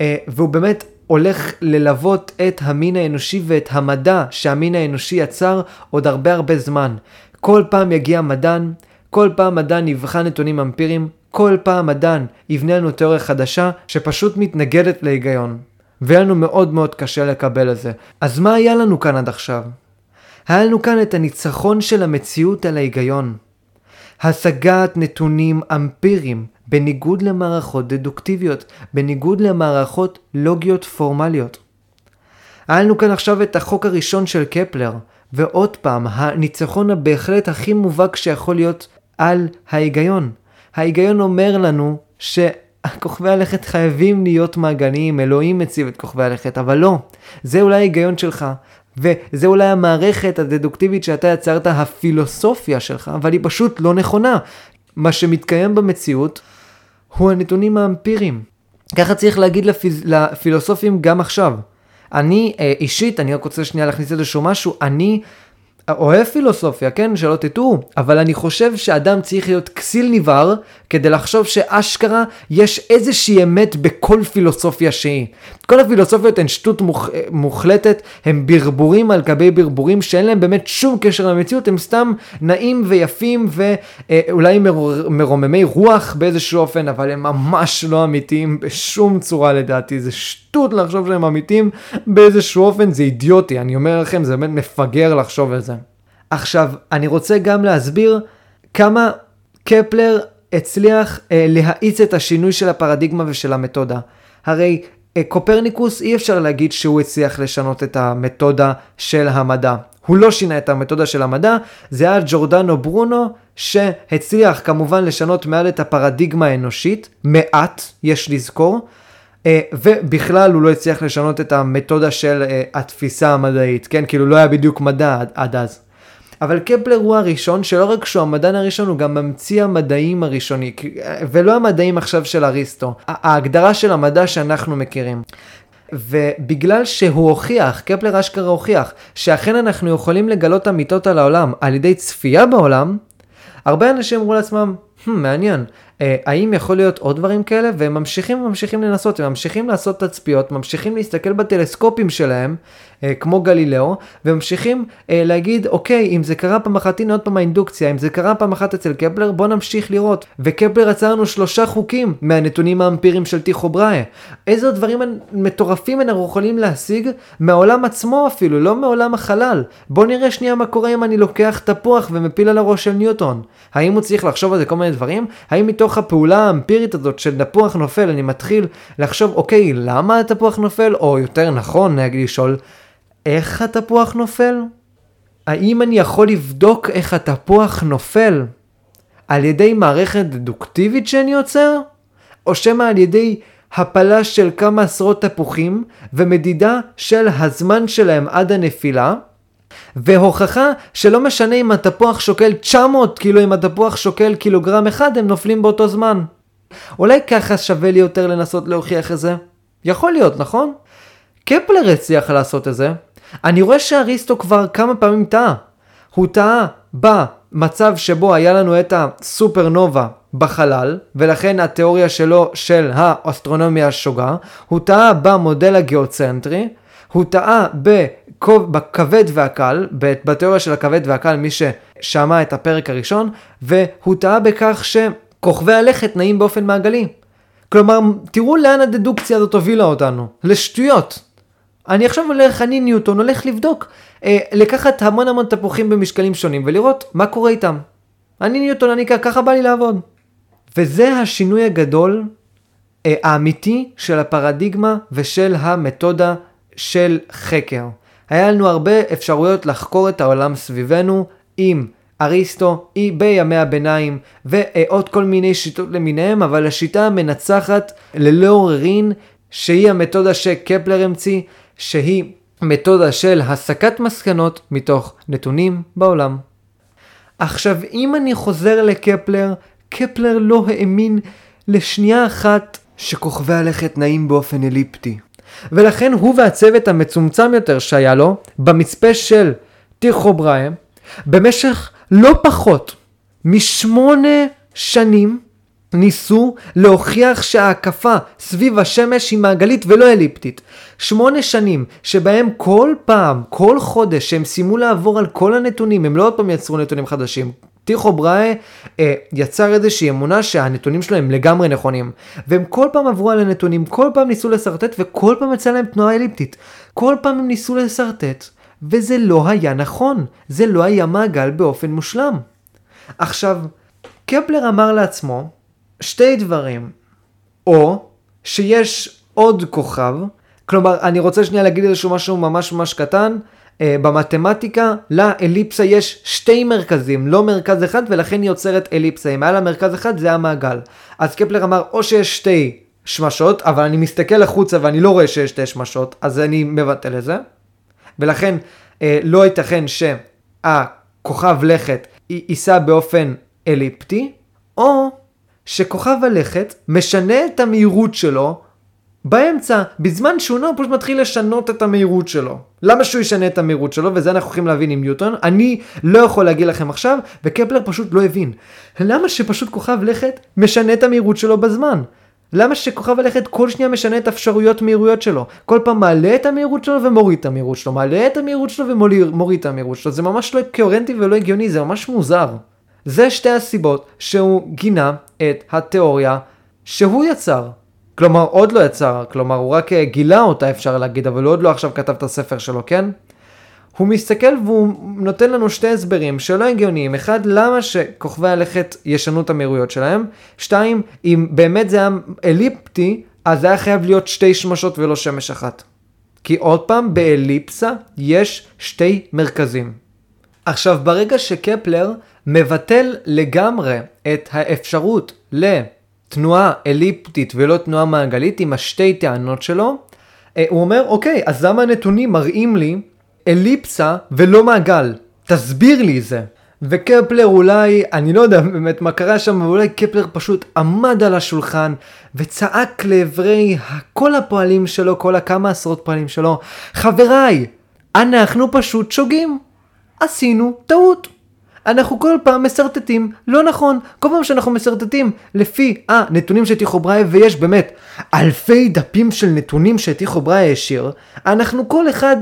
אה, והוא באמת הולך ללוות את המין האנושי ואת המדע שהמין האנושי יצר עוד הרבה הרבה זמן. כל פעם יגיע מדען, כל פעם מדען יבחן נתונים אמפיריים, כל פעם מדען יבנה לנו תיאוריה חדשה שפשוט מתנגדת להיגיון. והיה לנו מאוד מאוד קשה לקבל את זה. אז מה היה לנו כאן עד עכשיו? היה לנו כאן את הניצחון של המציאות על ההיגיון. השגת נתונים אמפיריים, בניגוד למערכות דדוקטיביות, בניגוד למערכות לוגיות פורמליות. היה לנו כאן עכשיו את החוק הראשון של קפלר, ועוד פעם, הניצחון הבהחלט הכי מובהק שיכול להיות על ההיגיון. ההיגיון אומר לנו שכוכבי הלכת חייבים להיות מעגליים, אלוהים מציב את כוכבי הלכת, אבל לא, זה אולי ההיגיון שלך, וזה אולי המערכת הדדוקטיבית שאתה יצרת, הפילוסופיה שלך, אבל היא פשוט לא נכונה. מה שמתקיים במציאות הוא הנתונים האמפיריים. ככה צריך להגיד לפיז... לפילוסופים גם עכשיו. אני אה, אישית, אני רק רוצה שנייה להכניס איזשהו משהו, אני אוהב פילוסופיה, כן, שלא תטעו, אבל אני חושב שאדם צריך להיות כסיל ניבר כדי לחשוב שאשכרה יש איזושהי אמת בכל פילוסופיה שהיא. כל הפילוסופיות הן שטות מוח, מוחלטת, הם ברבורים על גבי ברבורים שאין להם באמת שום קשר למציאות, הם סתם נעים ויפים ואולי מר, מרוממי רוח באיזשהו אופן, אבל הם ממש לא אמיתיים בשום צורה לדעתי, זה שטות לחשוב שהם אמיתיים באיזשהו אופן, זה אידיוטי, אני אומר לכם, זה באמת מפגר לחשוב על זה. עכשיו, אני רוצה גם להסביר כמה קפלר הצליח אה, להאיץ את השינוי של הפרדיגמה ושל המתודה. הרי אה, קופרניקוס אי אפשר להגיד שהוא הצליח לשנות את המתודה של המדע. הוא לא שינה את המתודה של המדע, זה היה ג'ורדנו ברונו שהצליח כמובן לשנות מעל את הפרדיגמה האנושית, מעט, יש לזכור, אה, ובכלל הוא לא הצליח לשנות את המתודה של אה, התפיסה המדעית, כן? כאילו לא היה בדיוק מדע עד, עד אז. אבל קפלר הוא הראשון שלא רק שהוא המדען הראשון, הוא גם ממציא המדעים הראשוני, ולא המדעים עכשיו של אריסטו, ההגדרה של המדע שאנחנו מכירים. ובגלל שהוא הוכיח, קפלר אשכרה הוכיח, שאכן אנחנו יכולים לגלות אמיתות על העולם על ידי צפייה בעולם, הרבה אנשים אמרו לעצמם, hmm, מעניין, האם יכול להיות עוד דברים כאלה? והם ממשיכים וממשיכים לנסות, הם ממשיכים לעשות תצפיות, ממשיכים להסתכל בטלסקופים שלהם, אה, כמו גלילאו, וממשיכים אה, להגיד, אוקיי, אם זה קרה פעם אחת, הנה עוד פעם האינדוקציה, אם זה קרה פעם אחת אצל קפלר, בוא נמשיך לראות. וקפלר רצה לנו שלושה חוקים מהנתונים האמפיריים של טיכו בראיה. איזה דברים מטורפים אנחנו יכולים להשיג מהעולם עצמו אפילו, לא מעולם החלל. בוא נראה שנייה מה קורה אם אני לוקח תפוח ומפיל על הראש של ניוטון. האם הוא צריך לחשוב על זה כל מיני דברים? האם מתוך הפעולה האמפירית הזאת של תפוח נופל אני מתחיל לחשוב, אוקיי, למה התפוח נופל? או יותר נכון, נגיד לשאול, איך התפוח נופל? האם אני יכול לבדוק איך התפוח נופל על ידי מערכת דדוקטיבית שאני יוצר? או שמא על ידי הפלה של כמה עשרות תפוחים ומדידה של הזמן שלהם עד הנפילה? והוכחה שלא משנה אם התפוח שוקל 900 קילו, אם התפוח שוקל קילוגרם אחד, הם נופלים באותו זמן. אולי ככה שווה לי יותר לנסות להוכיח את זה? יכול להיות, נכון? קפלר הצליח לעשות את זה, אני רואה שאריסטו כבר כמה פעמים טעה. הוא טעה במצב שבו היה לנו את הסופרנובה בחלל, ולכן התיאוריה שלו של האסטרונומיה שוגה, הוא טעה במודל הגיאוצנטרי, הוא טעה בכבד והקל, בתיאוריה של הכבד והקל, מי ששמע את הפרק הראשון, והוא טעה בכך שכוכבי הלכת נעים באופן מעגלי. כלומר, תראו לאן הדדוקציה הזאת הובילה אותנו, לשטויות. אני עכשיו הולך, אני ניוטון, הולך לבדוק, אה, לקחת המון המון תפוחים במשקלים שונים ולראות מה קורה איתם. אני ניוטון, אני ככה בא לי לעבוד. וזה השינוי הגדול, אה, האמיתי של הפרדיגמה ושל המתודה של חקר. היה לנו הרבה אפשרויות לחקור את העולם סביבנו עם אריסטו, היא בימי הביניים ועוד כל מיני שיטות למיניהם, אבל השיטה המנצחת ללא עוררין, שהיא המתודה שקפלר המציא, שהיא מתודה של הסקת מסקנות מתוך נתונים בעולם. עכשיו, אם אני חוזר לקפלר, קפלר לא האמין לשנייה אחת שכוכבי הלכת נעים באופן אליפטי. ולכן הוא והצוות המצומצם יותר שהיה לו, במצפה של טיכו בראם, במשך לא פחות משמונה שנים ניסו להוכיח שההקפה סביב השמש היא מעגלית ולא אליפטית. שמונה שנים שבהם כל פעם, כל חודש שהם סיימו לעבור על כל הנתונים, הם לא עוד פעם יצרו נתונים חדשים. טיכו בראה אה, יצר איזושהי אמונה שהנתונים שלו הם לגמרי נכונים. והם כל פעם עברו על הנתונים, כל פעם ניסו לשרטט וכל פעם יצא להם תנועה אליפטית. כל פעם הם ניסו לשרטט, וזה לא היה נכון. זה לא היה מעגל באופן מושלם. עכשיו, קפלר אמר לעצמו, שתי דברים, או שיש עוד כוכב, כלומר, אני רוצה שנייה להגיד איזשהו משהו ממש ממש קטן, במתמטיקה, לאליפסה יש שתי מרכזים, לא מרכז אחד, ולכן היא יוצרת אליפסה. אם היה לה מרכז אחד, זה המעגל. אז קפלר אמר, או שיש שתי שמשות, אבל אני מסתכל החוצה ואני לא רואה שיש שתי שמשות, אז אני מבטל את זה. ולכן, uh, לא ייתכן שהכוכב לכת ייסע באופן אליפטי, או שכוכב הלכת משנה את המהירות שלו באמצע, בזמן שהוא נע, הוא פשוט מתחיל לשנות את המהירות שלו. למה שהוא ישנה את המהירות שלו, וזה אנחנו יכולים להבין עם ניוטון, אני לא יכול להגיד לכם עכשיו, וקפלר פשוט לא הבין. למה שפשוט כוכב לכת משנה את המהירות שלו בזמן? למה שכוכב הלכת כל שניה משנה את אפשרויות מהירויות שלו? כל פעם מעלה את המהירות שלו ומוריד את המהירות שלו, מעלה את המהירות שלו ומוריד את המהירות שלו, זה ממש לא קוהרנטי ולא הגיוני, זה ממש מוזר. זה שתי הסיבות שהוא גינה את התיאוריה שהוא יצר. כלומר, עוד לא יצר, כלומר, הוא רק אה, גילה אותה אפשר להגיד, אבל הוא עוד לא עכשיו כתב את הספר שלו, כן? הוא מסתכל והוא נותן לנו שתי הסברים שלא הגיוניים. אחד, למה שכוכבי הלכת ישנו את המהירויות שלהם? שתיים, אם באמת זה היה אליפטי, אז זה היה חייב להיות שתי שמשות ולא שמש אחת. כי עוד פעם, באליפסה יש שתי מרכזים. עכשיו, ברגע שקפלר מבטל לגמרי את האפשרות לתנועה אליפטית ולא תנועה מעגלית עם השתי טענות שלו, אה, הוא אומר, אוקיי, אז למה הנתונים מראים לי אליפסה ולא מעגל? תסביר לי זה. וקפלר אולי, אני לא יודע באמת מה קרה שם, אבל אולי קפלר פשוט עמד על השולחן וצעק לעברי כל הפועלים שלו, כל הכמה עשרות פועלים שלו, חבריי, אנחנו פשוט שוגים. עשינו טעות. אנחנו כל פעם מסרטטים לא נכון. כל פעם שאנחנו מסרטטים לפי הנתונים שטיחו בראי, ויש באמת אלפי דפים של נתונים שטיחו בראי השאיר, אנחנו כל אחד,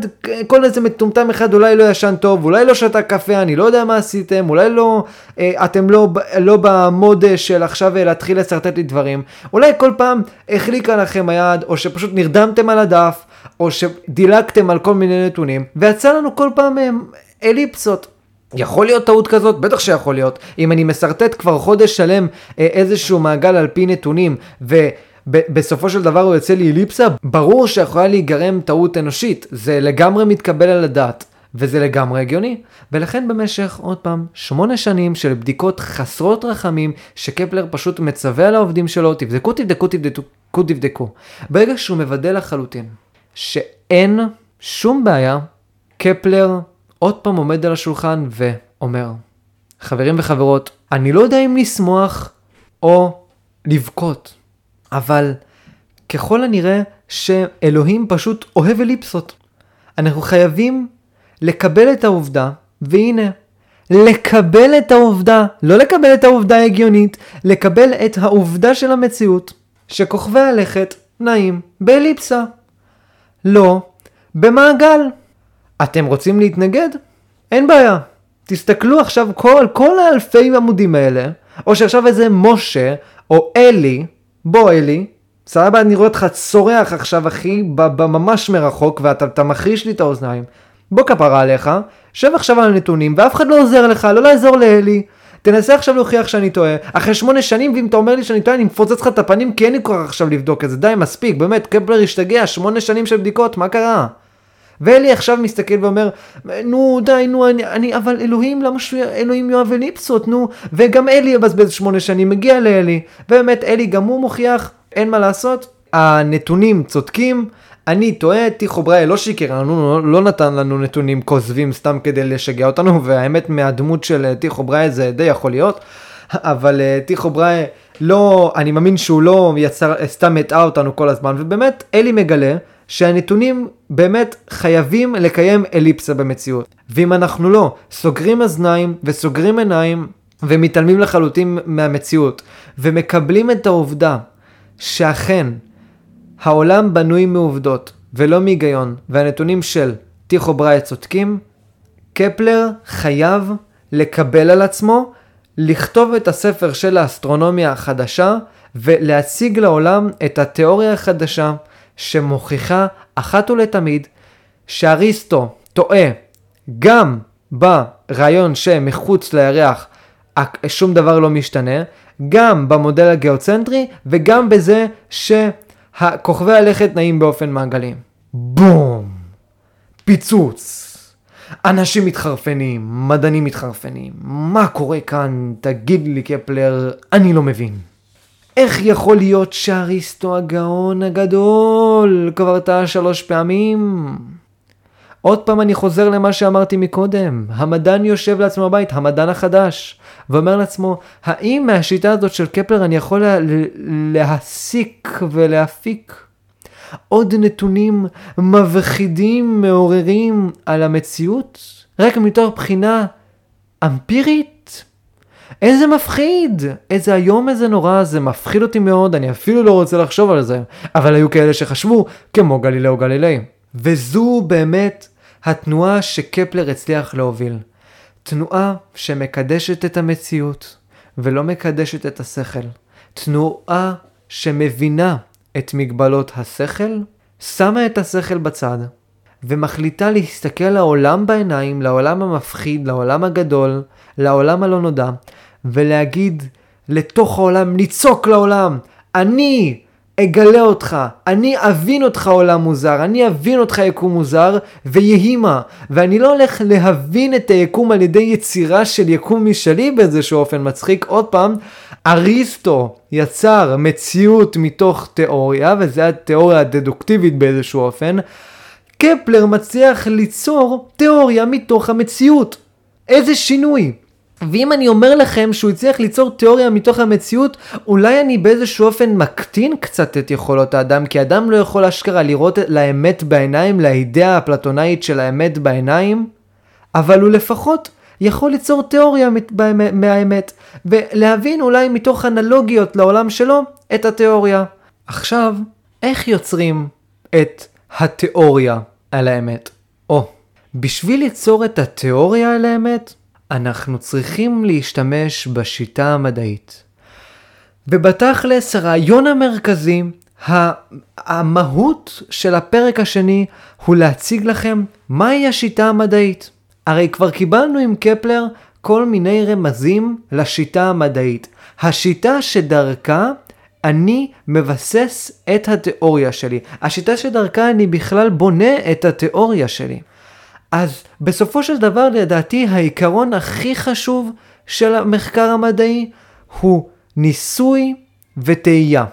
כל איזה מטומטם אחד אולי לא ישן טוב, אולי לא שתה קפה, אני לא יודע מה עשיתם, אולי לא, אה, אתם לא, לא במוד של עכשיו להתחיל לשרטט לי דברים, אולי כל פעם החליקה לכם היד, או שפשוט נרדמתם על הדף, או שדילגתם על כל מיני נתונים, ויצא לנו כל פעם אה, אליפסות. יכול להיות טעות כזאת? בטח שיכול להיות. אם אני משרטט כבר חודש שלם אה, איזשהו מעגל על פי נתונים, ובסופו של דבר הוא יוצא לי אליפסה, ברור שיכולה להיגרם טעות אנושית. זה לגמרי מתקבל על הדעת. וזה לגמרי הגיוני. ולכן במשך, עוד פעם, שמונה שנים של בדיקות חסרות רחמים, שקפלר פשוט מצווה על העובדים שלו, תבדקו, תבדקו, תבדקו, תבדקו. ברגע שהוא מוודא לחלוטין שאין שום בעיה, קפלר עוד פעם עומד על השולחן ואומר, חברים וחברות, אני לא יודע אם לשמוח או לבכות, אבל ככל הנראה שאלוהים פשוט אוהב אליפסות. אנחנו חייבים לקבל את העובדה, והנה, לקבל את העובדה, לא לקבל את העובדה ההגיונית, לקבל את העובדה של המציאות, שכוכבי הלכת נעים באליפסה. לא במעגל. אתם רוצים להתנגד? אין בעיה. תסתכלו עכשיו כל, כל האלפי עמודים האלה, או שעכשיו איזה משה, או אלי, בוא אלי, סבבה, אני רואה אותך צורח עכשיו, אחי, ממש מרחוק, ואתה מחריש לי את האוזניים. בוא כפרה עליך, שב עכשיו על הנתונים, ואף אחד לא עוזר לך, לא לעזור לאלי. תנסה עכשיו להוכיח שאני טועה. אחרי שמונה שנים, ואם אתה אומר לי שאני טועה, אני מפוצץ לך את הפנים, כי אין לי כוח עכשיו לבדוק את זה. די, מספיק, באמת, קפלר השתגע, שמונה שנים של בדיקות, מה קרה? ואלי עכשיו מסתכל ואומר, נו די, נו, אני, אני אבל אלוהים, למה שאלוהים יאהב אליפסות, נו, וגם אלי יבזבז שמונה שנים, מגיע לאלי, ובאמת אלי גם הוא מוכיח, אין מה לעשות, הנתונים צודקים, אני טועה, טיחו בראי לא שיקר לנו, לא, לא נתן לנו נתונים כוזבים סתם כדי לשגע אותנו, והאמת מהדמות של טיחו בראי זה די יכול להיות, אבל uh, טיחו בראי לא, אני מאמין שהוא לא יצר, סתם הטעה אותנו כל הזמן, ובאמת אלי מגלה שהנתונים באמת חייבים לקיים אליפסה במציאות. ואם אנחנו לא סוגרים אזניים וסוגרים עיניים ומתעלמים לחלוטין מהמציאות ומקבלים את העובדה שאכן העולם בנוי מעובדות ולא מהיגיון והנתונים של טיחו בראי צודקים, קפלר חייב לקבל על עצמו לכתוב את הספר של האסטרונומיה החדשה ולהציג לעולם את התיאוריה החדשה שמוכיחה אחת ולתמיד שאריסטו טועה גם ברעיון שמחוץ לירח שום דבר לא משתנה, גם במודל הגיאוצנטרי וגם בזה שכוכבי הלכת נעים באופן מעגלי. בום! פיצוץ! אנשים מתחרפנים, מדענים מתחרפנים. מה קורה כאן? תגיד לי קפלר, אני לא מבין. איך יכול להיות שאריסטו הגאון הגדול כבר טעה שלוש פעמים? עוד פעם אני חוזר למה שאמרתי מקודם, המדען יושב לעצמו בבית, המדען החדש, ואומר לעצמו, האם מהשיטה הזאת של קפלר אני יכול לה, להסיק ולהפיק עוד נתונים מבחידים, מעוררים על המציאות? רק מתוך בחינה אמפירית? איזה מפחיד! איזה איום, איזה נורא, זה מפחיד אותי מאוד, אני אפילו לא רוצה לחשוב על זה. אבל היו כאלה שחשבו, כמו גלילאו גלילי. וזו באמת התנועה שקפלר הצליח להוביל. תנועה שמקדשת את המציאות, ולא מקדשת את השכל. תנועה שמבינה את מגבלות השכל, שמה את השכל בצד, ומחליטה להסתכל לעולם בעיניים, לעולם המפחיד, לעולם הגדול, לעולם הלא נודע, ולהגיד לתוך העולם, לצעוק לעולם, אני אגלה אותך, אני אבין אותך עולם מוזר, אני אבין אותך יקום מוזר, ויהי מה. ואני לא הולך להבין את היקום על ידי יצירה של יקום משלי באיזשהו אופן מצחיק. עוד פעם, אריסטו יצר מציאות מתוך תיאוריה, וזו התיאוריה הדדוקטיבית באיזשהו אופן. קפלר מצליח ליצור תיאוריה מתוך המציאות. איזה שינוי. ואם אני אומר לכם שהוא הצליח ליצור תיאוריה מתוך המציאות, אולי אני באיזשהו אופן מקטין קצת את יכולות האדם, כי אדם לא יכול אשכרה לראות לאמת בעיניים, לאידאה הפלטונאית של האמת בעיניים, אבל הוא לפחות יכול ליצור תיאוריה מהאמת, ולהבין אולי מתוך אנלוגיות לעולם שלו את התיאוריה. עכשיו, איך יוצרים את התיאוריה על האמת? או, בשביל ליצור את התיאוריה על האמת, אנחנו צריכים להשתמש בשיטה המדעית. ובתכלס הרעיון המרכזי, המהות של הפרק השני הוא להציג לכם מהי השיטה המדעית. הרי כבר קיבלנו עם קפלר כל מיני רמזים לשיטה המדעית. השיטה שדרכה אני מבסס את התיאוריה שלי. השיטה שדרכה אני בכלל בונה את התיאוריה שלי. אז בסופו של דבר לדעתי העיקרון הכי חשוב של המחקר המדעי הוא ניסוי וטעייה.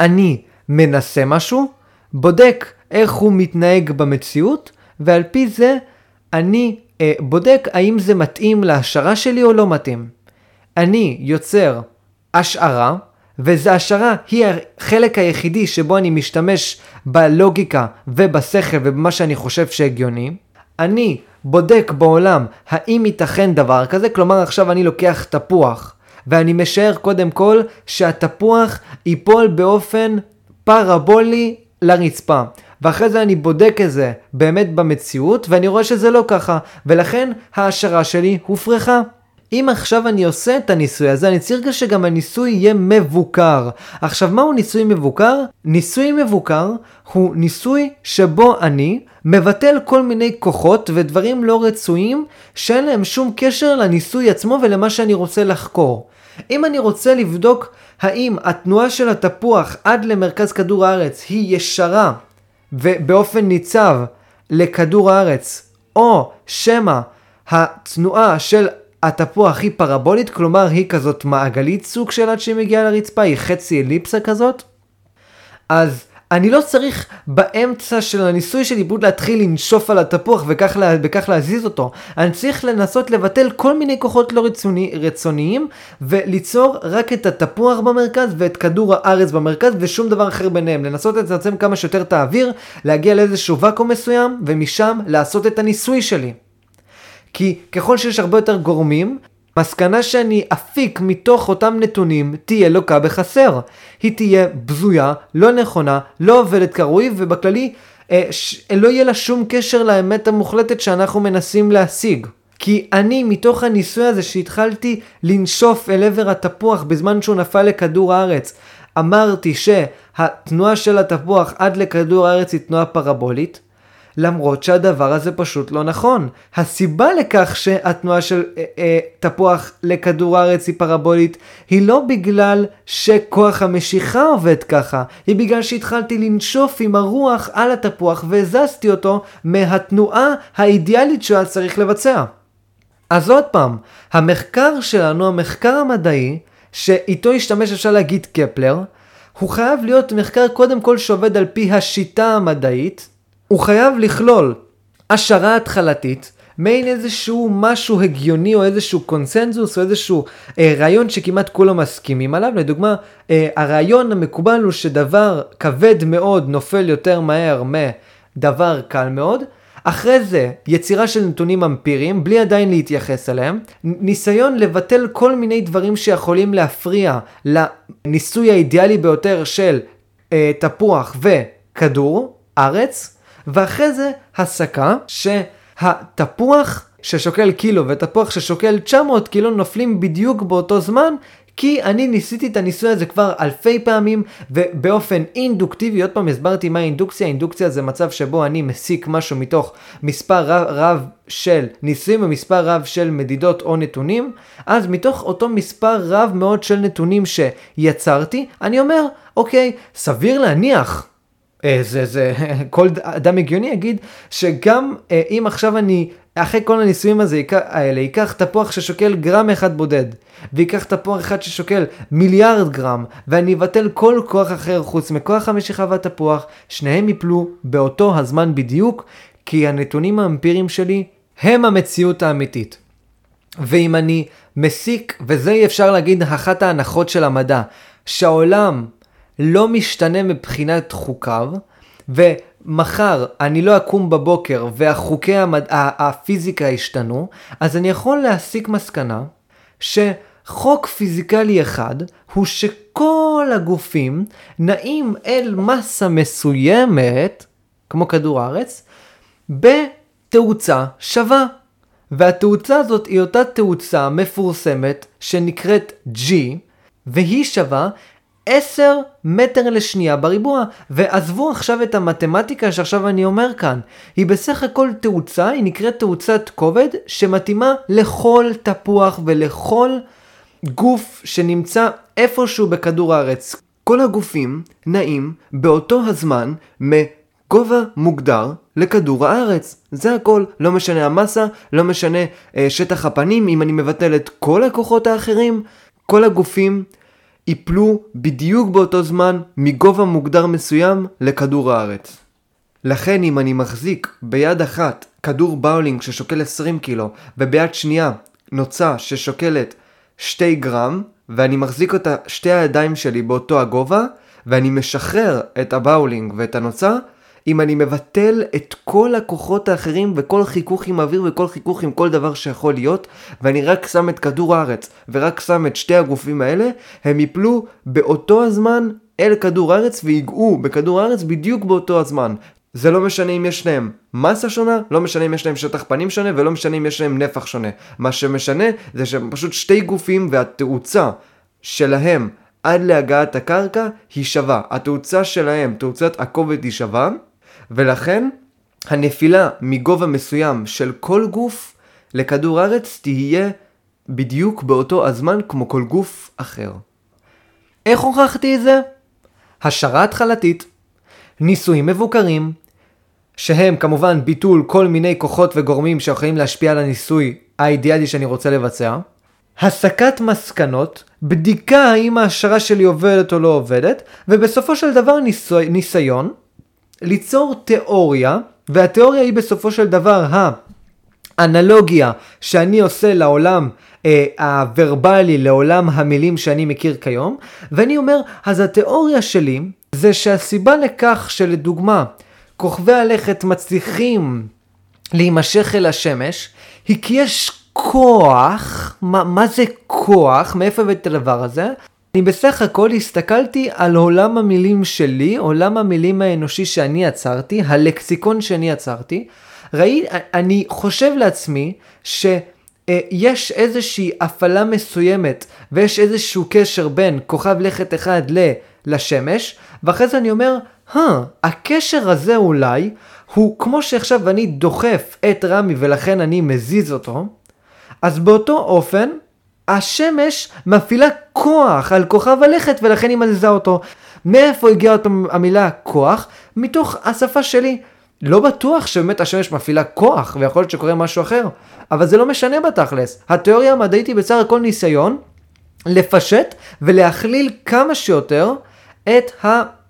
אני מנסה משהו, בודק איך הוא מתנהג במציאות, ועל פי זה אני אה, בודק האם זה מתאים להשערה שלי או לא מתאים. אני יוצר השערה, וזו השערה היא החלק היחידי שבו אני משתמש בלוגיקה ובשכל ובמה שאני חושב שהגיוני. אני בודק בעולם האם ייתכן דבר כזה, כלומר עכשיו אני לוקח תפוח ואני משער קודם כל שהתפוח ייפול באופן פרבולי לרצפה. ואחרי זה אני בודק את זה באמת במציאות, ואני רואה שזה לא ככה, ולכן ההשערה שלי הופרכה. אם עכשיו אני עושה את הניסוי הזה, אני צריך שגם הניסוי יהיה מבוקר. עכשיו, מהו ניסוי מבוקר? ניסוי מבוקר הוא ניסוי שבו אני מבטל כל מיני כוחות ודברים לא רצויים שאין להם שום קשר לניסוי עצמו ולמה שאני רוצה לחקור. אם אני רוצה לבדוק האם התנועה של התפוח עד למרכז כדור הארץ היא ישרה ובאופן ניצב לכדור הארץ, או שמא התנועה של התפוח היא פרבולית, כלומר היא כזאת מעגלית סוג של עד שהיא מגיעה לרצפה, היא חצי אליפסה כזאת, אז אני לא צריך באמצע של הניסוי של עיבוד להתחיל לנשוף על התפוח וכך, לה, וכך להזיז אותו. אני צריך לנסות לבטל כל מיני כוחות לא רצוני, רצוניים וליצור רק את התפוח במרכז ואת כדור הארץ במרכז ושום דבר אחר ביניהם. לנסות לצמצם כמה שיותר את האוויר, להגיע לאיזשהו ואקום מסוים ומשם לעשות את הניסוי שלי. כי ככל שיש הרבה יותר גורמים, מסקנה שאני אפיק מתוך אותם נתונים תהיה לוקה בחסר. היא תהיה בזויה, לא נכונה, לא עובדת כראוי, ובכללי אה, ש... לא יהיה לה שום קשר לאמת המוחלטת שאנחנו מנסים להשיג. כי אני, מתוך הניסוי הזה שהתחלתי לנשוף אל עבר התפוח בזמן שהוא נפל לכדור הארץ, אמרתי שהתנועה של התפוח עד לכדור הארץ היא תנועה פרבולית, למרות שהדבר הזה פשוט לא נכון. הסיבה לכך שהתנועה של אה, אה, תפוח לכדור הארץ היא פרבולית, היא לא בגלל שכוח המשיכה עובד ככה, היא בגלל שהתחלתי לנשוף עם הרוח על התפוח והזזתי אותו מהתנועה האידיאלית שהיה צריך לבצע. אז עוד פעם, המחקר שלנו, המחקר המדעי, שאיתו השתמש אפשר להגיד קפלר, הוא חייב להיות מחקר קודם כל שעובד על פי השיטה המדעית, הוא חייב לכלול השערה התחלתית, מעין איזשהו משהו הגיוני או איזשהו קונסנזוס או איזשהו אה, רעיון שכמעט כולם מסכימים עליו. לדוגמה, אה, הרעיון המקובל הוא שדבר כבד מאוד נופל יותר מהר מדבר קל מאוד. אחרי זה, יצירה של נתונים אמפיריים, בלי עדיין להתייחס אליהם. ניסיון לבטל כל מיני דברים שיכולים להפריע לניסוי האידיאלי ביותר של אה, תפוח וכדור, ארץ. ואחרי זה הסקה שהתפוח ששוקל קילו ותפוח ששוקל 900 קילו נופלים בדיוק באותו זמן כי אני ניסיתי את הניסוי הזה כבר אלפי פעמים ובאופן אינדוקטיבי, עוד פעם הסברתי מה אינדוקציה, אינדוקציה זה מצב שבו אני מסיק משהו מתוך מספר רב, רב של ניסויים ומספר רב של מדידות או נתונים, אז מתוך אותו מספר רב מאוד של נתונים שיצרתי, אני אומר, אוקיי, סביר להניח זה, זה, [laughs] כל אדם הגיוני יגיד שגם אה, אם עכשיו אני, אחרי כל הניסויים הזה, האלה, ייקח תפוח ששוקל גרם אחד בודד, ויקח תפוח אחד ששוקל מיליארד גרם, ואני אבטל כל כוח אחר חוץ מכוח המשיכה והתפוח, שניהם יפלו באותו הזמן בדיוק, כי הנתונים האמפיריים שלי הם המציאות האמיתית. ואם אני מסיק, וזה אפשר להגיד אחת ההנחות של המדע, שהעולם לא משתנה מבחינת חוקיו, ומחר אני לא אקום בבוקר והחוקי המד... הפיזיקה השתנו, אז אני יכול להסיק מסקנה שחוק פיזיקלי אחד הוא שכל הגופים נעים אל מסה מסוימת, כמו כדור הארץ, בתאוצה שווה. והתאוצה הזאת היא אותה תאוצה מפורסמת שנקראת G, והיא שווה 10 מטר לשנייה בריבוע. ועזבו עכשיו את המתמטיקה שעכשיו אני אומר כאן. היא בסך הכל תאוצה, היא נקראת תאוצת כובד, שמתאימה לכל תפוח ולכל גוף שנמצא איפשהו בכדור הארץ. כל הגופים נעים באותו הזמן מגובה מוגדר לכדור הארץ. זה הכל, לא משנה המסה, לא משנה אה, שטח הפנים, אם אני מבטל את כל הכוחות האחרים, כל הגופים ייפלו בדיוק באותו זמן מגובה מוגדר מסוים לכדור הארץ. לכן אם אני מחזיק ביד אחת כדור באולינג ששוקל 20 קילו וביד שנייה נוצה ששוקלת 2 גרם ואני מחזיק אותה שתי הידיים שלי באותו הגובה ואני משחרר את הבאולינג ואת הנוצה אם אני מבטל את כל הכוחות האחרים וכל חיכוך עם אוויר וכל חיכוך עם כל דבר שיכול להיות, ואני רק שם את כדור הארץ ורק שם את שתי הגופים האלה, הם יפלו באותו הזמן אל כדור הארץ ויגעו בכדור הארץ בדיוק באותו הזמן. זה לא משנה אם יש להם מסה שונה, לא משנה אם יש להם שטח פנים שונה ולא משנה אם יש להם נפח שונה. מה שמשנה זה שהם פשוט שתי גופים והתאוצה שלהם עד להגעת הקרקע היא שווה. התאוצה שלהם, תאוצת הכובד היא שווה, ולכן הנפילה מגובה מסוים של כל גוף לכדור הארץ תהיה בדיוק באותו הזמן כמו כל גוף אחר. איך הוכחתי את זה? השערה התחלתית, ניסויים מבוקרים, שהם כמובן ביטול כל מיני כוחות וגורמים שיכולים להשפיע על הניסוי האידיאלי שאני רוצה לבצע, הסקת מסקנות, בדיקה האם ההשערה שלי עובדת או לא עובדת, ובסופו של דבר ניסוי, ניסיון ליצור תיאוריה, והתיאוריה היא בסופו של דבר האנלוגיה שאני עושה לעולם אה, הוורבלי, לעולם המילים שאני מכיר כיום, ואני אומר, אז התיאוריה שלי זה שהסיבה לכך שלדוגמה, כוכבי הלכת מצליחים להימשך אל השמש, היא כי יש כוח, מה, מה זה כוח, מאיפה הבאת את הדבר הזה? אני בסך הכל הסתכלתי על עולם המילים שלי, עולם המילים האנושי שאני יצרתי, הלקסיקון שאני יצרתי. ראי, אני חושב לעצמי שיש איזושהי הפעלה מסוימת ויש איזשהו קשר בין כוכב לכת אחד ל... לשמש, ואחרי זה אני אומר, huh, הקשר הזה אולי הוא כמו שעכשיו אני דוחף את רמי ולכן אני מזיז אותו, אז באותו אופן השמש מפעילה כוח על כוכב הלכת ולכן היא מזיזה אותו. מאיפה הגיעה המילה כוח? מתוך השפה שלי. לא בטוח שבאמת השמש מפעילה כוח ויכול להיות שקורה משהו אחר, אבל זה לא משנה בתכלס. התיאוריה המדעית היא בסך הכל ניסיון לפשט ולהכליל כמה שיותר את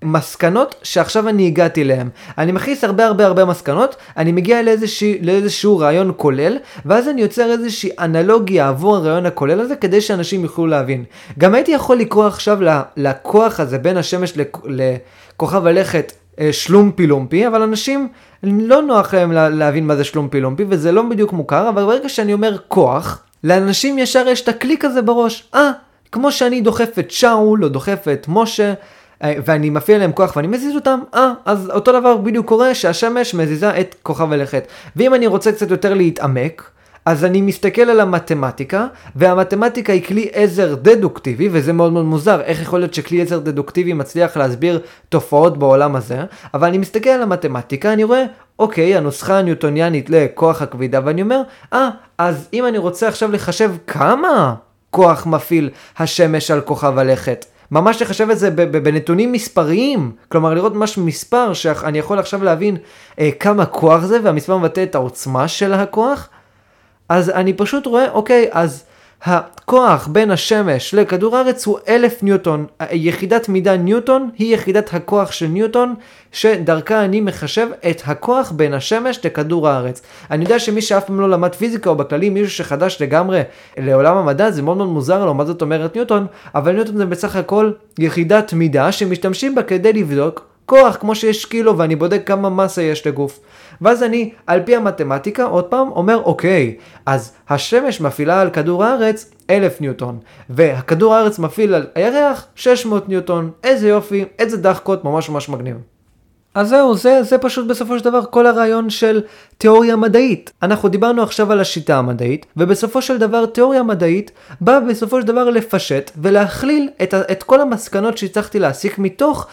המסקנות שעכשיו אני הגעתי אליהן. אני מכניס הרבה הרבה הרבה מסקנות, אני מגיע לאיזשהו, לאיזשהו רעיון כולל, ואז אני יוצר איזושהי אנלוגיה עבור הרעיון הכולל הזה, כדי שאנשים יוכלו להבין. גם הייתי יכול לקרוא עכשיו לכוח הזה בין השמש לכוכב הלכת אה, שלומפי לומפי, אבל אנשים לא נוח להם להבין מה זה שלומפי לומפי, וזה לא בדיוק מוכר, אבל ברגע שאני אומר כוח, לאנשים ישר יש את הקליק הזה בראש. אה, כמו שאני דוחף את שאול או דוחף את משה, ואני מפעיל עליהם כוח ואני מזיז אותם, אה, אז אותו דבר בדיוק קורה שהשמש מזיזה את כוכב הלכת. ואם אני רוצה קצת יותר להתעמק, אז אני מסתכל על המתמטיקה, והמתמטיקה היא כלי עזר דדוקטיבי, וזה מאוד מאוד מוזר, איך יכול להיות שכלי עזר דדוקטיבי מצליח להסביר תופעות בעולם הזה, אבל אני מסתכל על המתמטיקה, אני רואה, אוקיי, הנוסחה הניוטוניאנית לכוח הכבידה, ואני אומר, אה, אז אם אני רוצה עכשיו לחשב כמה כוח מפעיל השמש על כוכב הלכת, ממש לחשב את זה בנתונים מספריים, כלומר לראות ממש מספר שאני יכול עכשיו להבין אה, כמה כוח זה והמספר מבטא את העוצמה של הכוח, אז אני פשוט רואה, אוקיי, אז הכוח בין השמש לכדור הארץ הוא אלף ניוטון. יחידת מידה ניוטון היא יחידת הכוח של ניוטון, שדרכה אני מחשב את הכוח בין השמש לכדור הארץ. אני יודע שמי שאף פעם לא למד פיזיקה או בכללי מישהו שחדש לגמרי לעולם המדע זה מאוד מאוד מוזר לו מה זאת אומרת ניוטון, אבל ניוטון זה בסך הכל יחידת מידה שמשתמשים בה כדי לבדוק כוח כמו שיש קילו ואני בודק כמה מסה יש לגוף. ואז אני, על פי המתמטיקה, עוד פעם, אומר, אוקיי, אז השמש מפעילה על כדור הארץ 1,000 ניוטון, והכדור הארץ מפעיל על הירח 600 ניוטון, איזה יופי, איזה דחקות, ממש ממש מגניב. אז זהו, זה, זה פשוט בסופו של דבר כל הרעיון של תיאוריה מדעית. אנחנו דיברנו עכשיו על השיטה המדעית, ובסופו של דבר תיאוריה מדעית באה בסופו של דבר לפשט ולהכליל את, את כל המסקנות שהצלחתי להסיק מתוך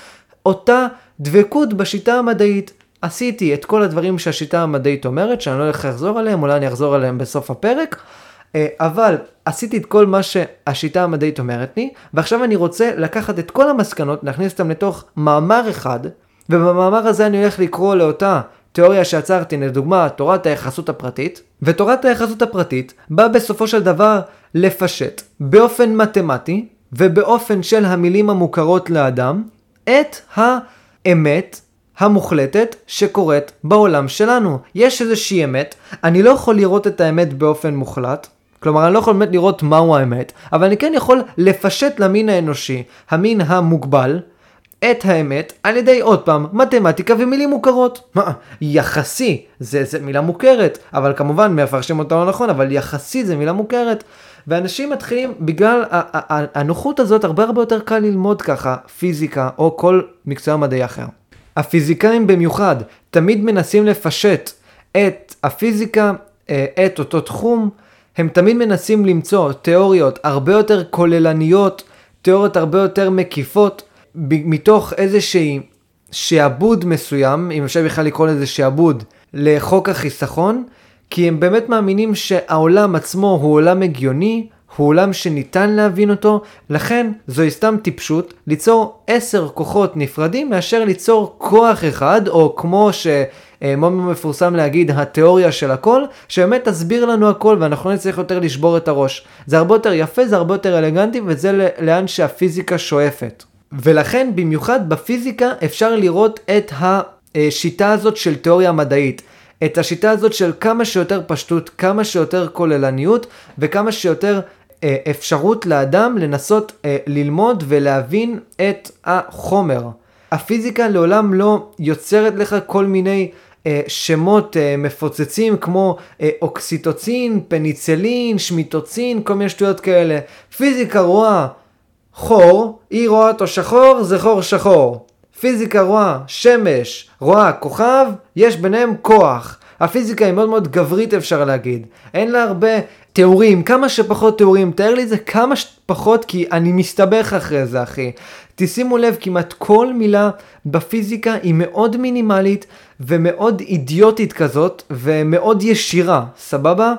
אותה דבקות בשיטה המדעית. עשיתי את כל הדברים שהשיטה המדעית אומרת, שאני לא הולך לחזור עליהם, אולי אני אחזור עליהם בסוף הפרק, אה, אבל עשיתי את כל מה שהשיטה המדעית אומרת לי, ועכשיו אני רוצה לקחת את כל המסקנות, להכניס אותם לתוך מאמר אחד, ובמאמר הזה אני הולך לקרוא לאותה תיאוריה שעצרתי, לדוגמה, תורת היחסות הפרטית, ותורת היחסות הפרטית באה בסופו של דבר לפשט באופן מתמטי ובאופן של המילים המוכרות לאדם את האמת המוחלטת שקורית בעולם שלנו. יש איזושהי אמת, אני לא יכול לראות את האמת באופן מוחלט, כלומר אני לא יכול באמת לראות מהו האמת, אבל אני כן יכול לפשט למין האנושי, המין המוגבל, את האמת על ידי עוד פעם מתמטיקה ומילים מוכרות. מה, יחסי, זה, זה מילה מוכרת, אבל כמובן מפרשים אותה לא נכון, אבל יחסי זה מילה מוכרת. ואנשים מתחילים, בגלל הנוחות הזאת, הרבה הרבה יותר קל ללמוד ככה פיזיקה או כל מקצוע מדעי אחר. הפיזיקאים במיוחד תמיד מנסים לפשט את הפיזיקה, אה, את אותו תחום, הם תמיד מנסים למצוא תיאוריות הרבה יותר כוללניות, תיאוריות הרבה יותר מקיפות, מתוך איזושהי שעבוד מסוים, אם אפשר בכלל לקרוא לזה שעבוד, לחוק החיסכון, כי הם באמת מאמינים שהעולם עצמו הוא עולם הגיוני, הוא עולם שניתן להבין אותו, לכן זוהי סתם טיפשות ליצור עשר כוחות נפרדים מאשר ליצור כוח אחד, או כמו שמאוד מפורסם להגיד, התיאוריה של הכל, שבאמת תסביר לנו הכל ואנחנו לא נצטרך יותר לשבור את הראש. זה הרבה יותר יפה, זה הרבה יותר אלגנטי, וזה לאן שהפיזיקה שואפת. ולכן במיוחד בפיזיקה אפשר לראות את השיטה הזאת של תיאוריה מדעית. את השיטה הזאת של כמה שיותר פשטות, כמה שיותר כוללניות וכמה שיותר אה, אפשרות לאדם לנסות אה, ללמוד ולהבין את החומר. הפיזיקה לעולם לא יוצרת לך כל מיני אה, שמות אה, מפוצצים כמו אה, אוקסיטוצין, פניצלין, שמיטוצין, כל מיני שטויות כאלה. פיזיקה רואה חור, היא רואה אותו שחור, זה חור שחור. פיזיקה רואה שמש, רואה כוכב, יש ביניהם כוח. הפיזיקה היא מאוד מאוד גברית אפשר להגיד. אין לה הרבה תיאורים, כמה שפחות תיאורים. תאר לי את זה כמה שפחות כי אני מסתבך אחרי זה אחי. תשימו לב, כמעט כל מילה בפיזיקה היא מאוד מינימלית ומאוד אידיוטית כזאת ומאוד ישירה, סבבה?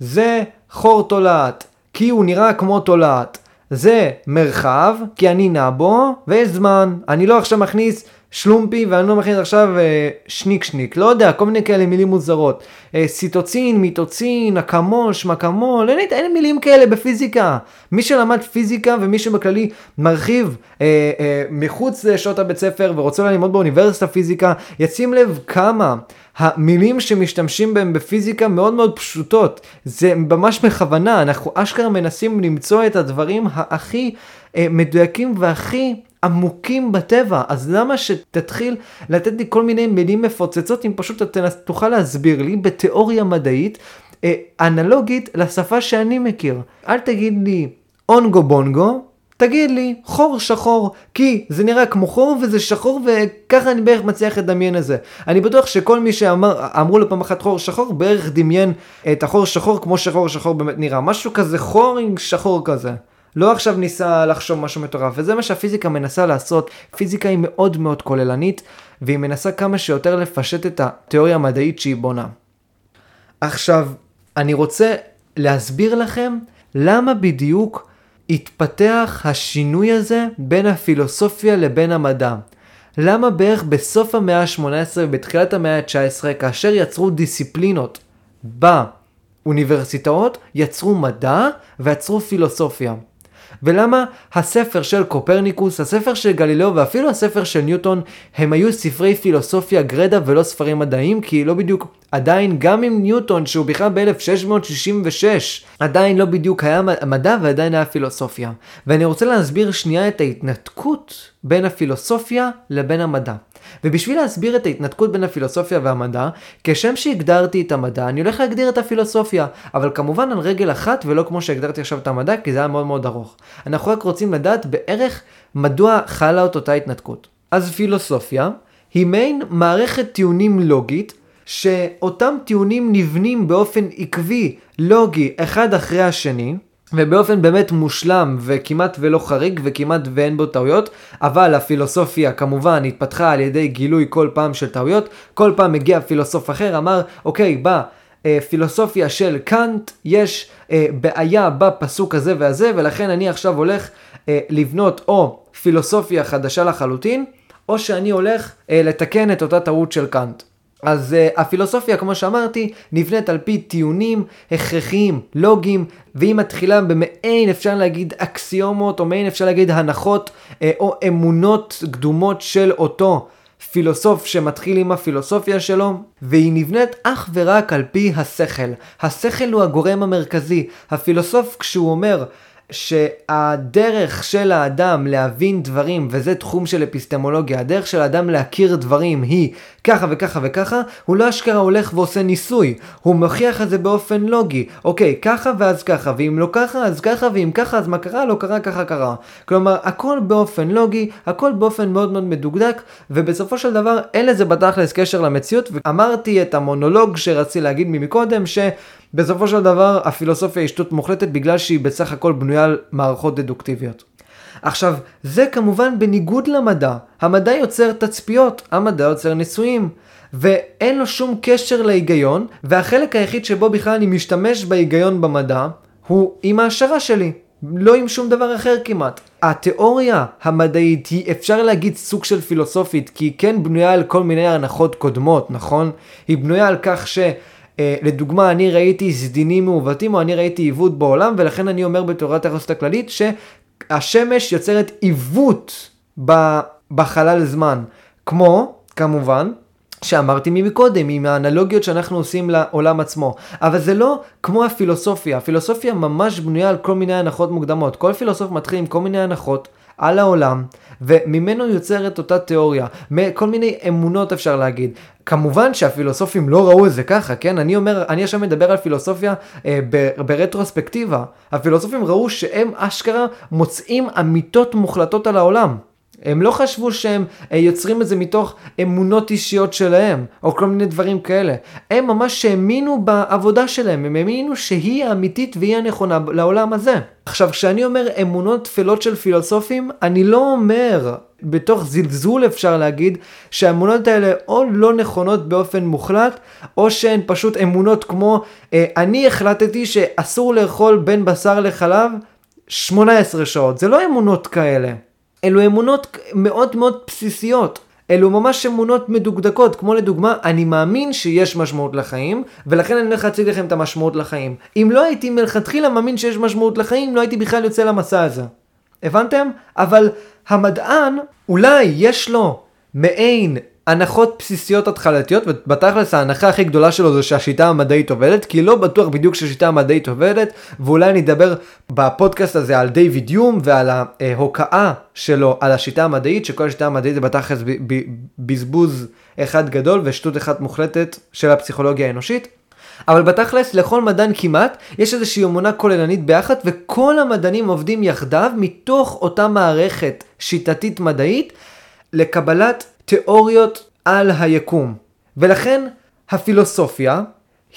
זה חור תולעת, כי הוא נראה כמו תולעת. זה מרחב, כי אני נע בו, ויש זמן. אני לא עכשיו מכניס שלומפי ואני לא מכניס עכשיו אה, שניק שניק, לא יודע, כל מיני כאלה מילים מוזרות. אה, סיטוצין, מיטוצין, אקמול, שמקמול, אין, אין מילים כאלה בפיזיקה. מי שלמד פיזיקה ומי שבכללי מרחיב אה, אה, מחוץ לשעות הבית ספר ורוצה ללמוד באוניברסיטה פיזיקה, ישים לב כמה המילים שמשתמשים בהם בפיזיקה מאוד מאוד פשוטות. זה ממש בכוונה, אנחנו אשכרה מנסים למצוא את הדברים הכי אה, מדויקים והכי עמוקים בטבע, אז למה שתתחיל לתת לי כל מיני מילים מפוצצות אם פשוט תוכל להסביר לי בתיאוריה מדעית אה, אנלוגית לשפה שאני מכיר. אל תגיד לי אונגו בונגו, תגיד לי, חור שחור, כי זה נראה כמו חור וזה שחור וככה אני בערך מצליח לדמיין את זה. אני בטוח שכל מי שאמרו לו פעם אחת חור שחור, בערך דמיין את החור שחור כמו שחור שחור באמת נראה. משהו כזה חור עם שחור כזה. לא עכשיו ניסה לחשוב משהו מטורף, וזה מה שהפיזיקה מנסה לעשות. פיזיקה היא מאוד מאוד כוללנית, והיא מנסה כמה שיותר לפשט את התיאוריה המדעית שהיא בונה. עכשיו, אני רוצה להסביר לכם למה בדיוק התפתח השינוי הזה בין הפילוסופיה לבין המדע. למה בערך בסוף המאה ה-18 ובתחילת המאה ה-19, כאשר יצרו דיסציפלינות באוניברסיטאות, יצרו מדע ויצרו פילוסופיה. ולמה הספר של קופרניקוס, הספר של גלילאו ואפילו הספר של ניוטון הם היו ספרי פילוסופיה גרדה ולא ספרים מדעיים כי לא בדיוק עדיין גם עם ניוטון שהוא בכלל ב-1666 עדיין לא בדיוק היה מדע ועדיין היה פילוסופיה. ואני רוצה להסביר שנייה את ההתנתקות בין הפילוסופיה לבין המדע. ובשביל להסביר את ההתנתקות בין הפילוסופיה והמדע, כשם שהגדרתי את המדע, אני הולך להגדיר את הפילוסופיה, אבל כמובן על רגל אחת ולא כמו שהגדרתי עכשיו את המדע, כי זה היה מאוד מאוד ארוך. אנחנו רק רוצים לדעת בערך מדוע חלה את אותה התנתקות. אז פילוסופיה היא מעין מערכת טיעונים לוגית, שאותם טיעונים נבנים באופן עקבי, לוגי, אחד אחרי השני, ובאופן באמת מושלם וכמעט ולא חריג וכמעט ואין בו טעויות, אבל הפילוסופיה כמובן התפתחה על ידי גילוי כל פעם של טעויות, כל פעם מגיע פילוסוף אחר, אמר, אוקיי, בפילוסופיה של קאנט יש אה, בעיה בפסוק הזה והזה, ולכן אני עכשיו הולך אה, לבנות או פילוסופיה חדשה לחלוטין, או שאני הולך אה, לתקן את אותה טעות של קאנט. אז uh, הפילוסופיה, כמו שאמרתי, נבנית על פי טיעונים הכרחיים, לוגיים, והיא מתחילה במעין, אפשר להגיד, אקסיומות, או מעין, אפשר להגיד, הנחות, uh, או אמונות קדומות של אותו פילוסוף שמתחיל עם הפילוסופיה שלו, והיא נבנית אך ורק על פי השכל. השכל הוא הגורם המרכזי. הפילוסוף, כשהוא אומר, שהדרך של האדם להבין דברים, וזה תחום של אפיסטמולוגיה, הדרך של האדם להכיר דברים היא ככה וככה וככה, הוא לא אשכרה הולך ועושה ניסוי, הוא מוכיח את זה באופן לוגי. אוקיי, ככה ואז ככה, ואם לא ככה אז ככה, ואם ככה אז מה קרה? לא קרה, ככה קרה. כלומר, הכל באופן לוגי, הכל באופן מאוד מאוד מדוקדק, ובסופו של דבר אין לזה בתכלס קשר למציאות, ואמרתי את המונולוג שרציתי להגיד ממקודם, ש... בסופו של דבר הפילוסופיה היא שטות מוחלטת בגלל שהיא בסך הכל בנויה על מערכות דדוקטיביות. עכשיו, זה כמובן בניגוד למדע. המדע יוצר תצפיות, המדע יוצר ניסויים. ואין לו שום קשר להיגיון, והחלק היחיד שבו בכלל אני משתמש בהיגיון במדע, הוא עם ההשערה שלי. לא עם שום דבר אחר כמעט. התיאוריה המדעית היא אפשר להגיד סוג של פילוסופית, כי היא כן בנויה על כל מיני הנחות קודמות, נכון? היא בנויה על כך ש... אה, לדוגמה, אני ראיתי סדינים מעוותים, או אני ראיתי עיוות בעולם, ולכן אני אומר בתורת היחסות הכללית, שהשמש יוצרת עיוות בחלל זמן. כמו, כמובן, שאמרתי מקודם, עם האנלוגיות שאנחנו עושים לעולם עצמו. אבל זה לא כמו הפילוסופיה. הפילוסופיה ממש בנויה על כל מיני הנחות מוקדמות. כל פילוסוף מתחיל עם כל מיני הנחות על העולם, וממנו יוצרת אותה תיאוריה. כל מיני אמונות אפשר להגיד. כמובן שהפילוסופים לא ראו את זה ככה, כן? אני אומר, אני עכשיו מדבר על פילוסופיה אה, ברטרוספקטיבה. הפילוסופים ראו שהם אשכרה מוצאים אמיתות מוחלטות על העולם. הם לא חשבו שהם אה, יוצרים את זה מתוך אמונות אישיות שלהם, או כל מיני דברים כאלה. הם ממש האמינו בעבודה שלהם, הם האמינו שהיא האמיתית והיא הנכונה לעולם הזה. עכשיו, כשאני אומר אמונות תפלות של פילוסופים, אני לא אומר, בתוך זלזול אפשר להגיד, שהאמונות האלה או לא נכונות באופן מוחלט, או שהן פשוט אמונות כמו, אה, אני החלטתי שאסור לאכול בין בשר לחלב 18 שעות. זה לא אמונות כאלה. אלו אמונות מאוד מאוד בסיסיות. אלו ממש אמונות מדוקדקות, כמו לדוגמה, אני מאמין שיש משמעות לחיים, ולכן אני הולך להציג לכם את המשמעות לחיים. אם לא הייתי מלכתחילה מאמין שיש משמעות לחיים, לא הייתי בכלל יוצא למסע הזה. הבנתם? אבל המדען, אולי יש לו מעין הנחות בסיסיות התחלתיות, ובתכלס ההנחה הכי גדולה שלו זה שהשיטה המדעית עובדת, כי לא בטוח בדיוק שהשיטה המדעית עובדת, ואולי אני אדבר בפודקאסט הזה על דיוויד יום ועל ההוקעה שלו על השיטה המדעית, שכל השיטה המדעית זה בתכלס בזבוז אחד גדול ושטות אחת מוחלטת של הפסיכולוגיה האנושית. אבל בתכלס לכל מדען כמעט יש איזושהי אמונה כוללנית ביחד וכל המדענים עובדים יחדיו מתוך אותה מערכת שיטתית מדעית לקבלת תיאוריות על היקום. ולכן הפילוסופיה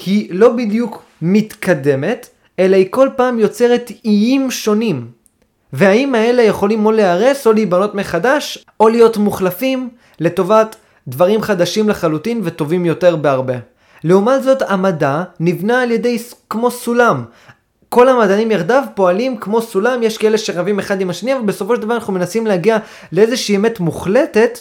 היא לא בדיוק מתקדמת, אלא היא כל פעם יוצרת איים שונים. והאיים האלה יכולים או להיהרס או להיבנות מחדש, או להיות מוחלפים לטובת דברים חדשים לחלוטין וטובים יותר בהרבה. לעומת זאת המדע נבנה על ידי כמו סולם. כל המדענים יחדיו פועלים כמו סולם, יש כאלה שרבים אחד עם השני, אבל בסופו של דבר אנחנו מנסים להגיע לאיזושהי אמת מוחלטת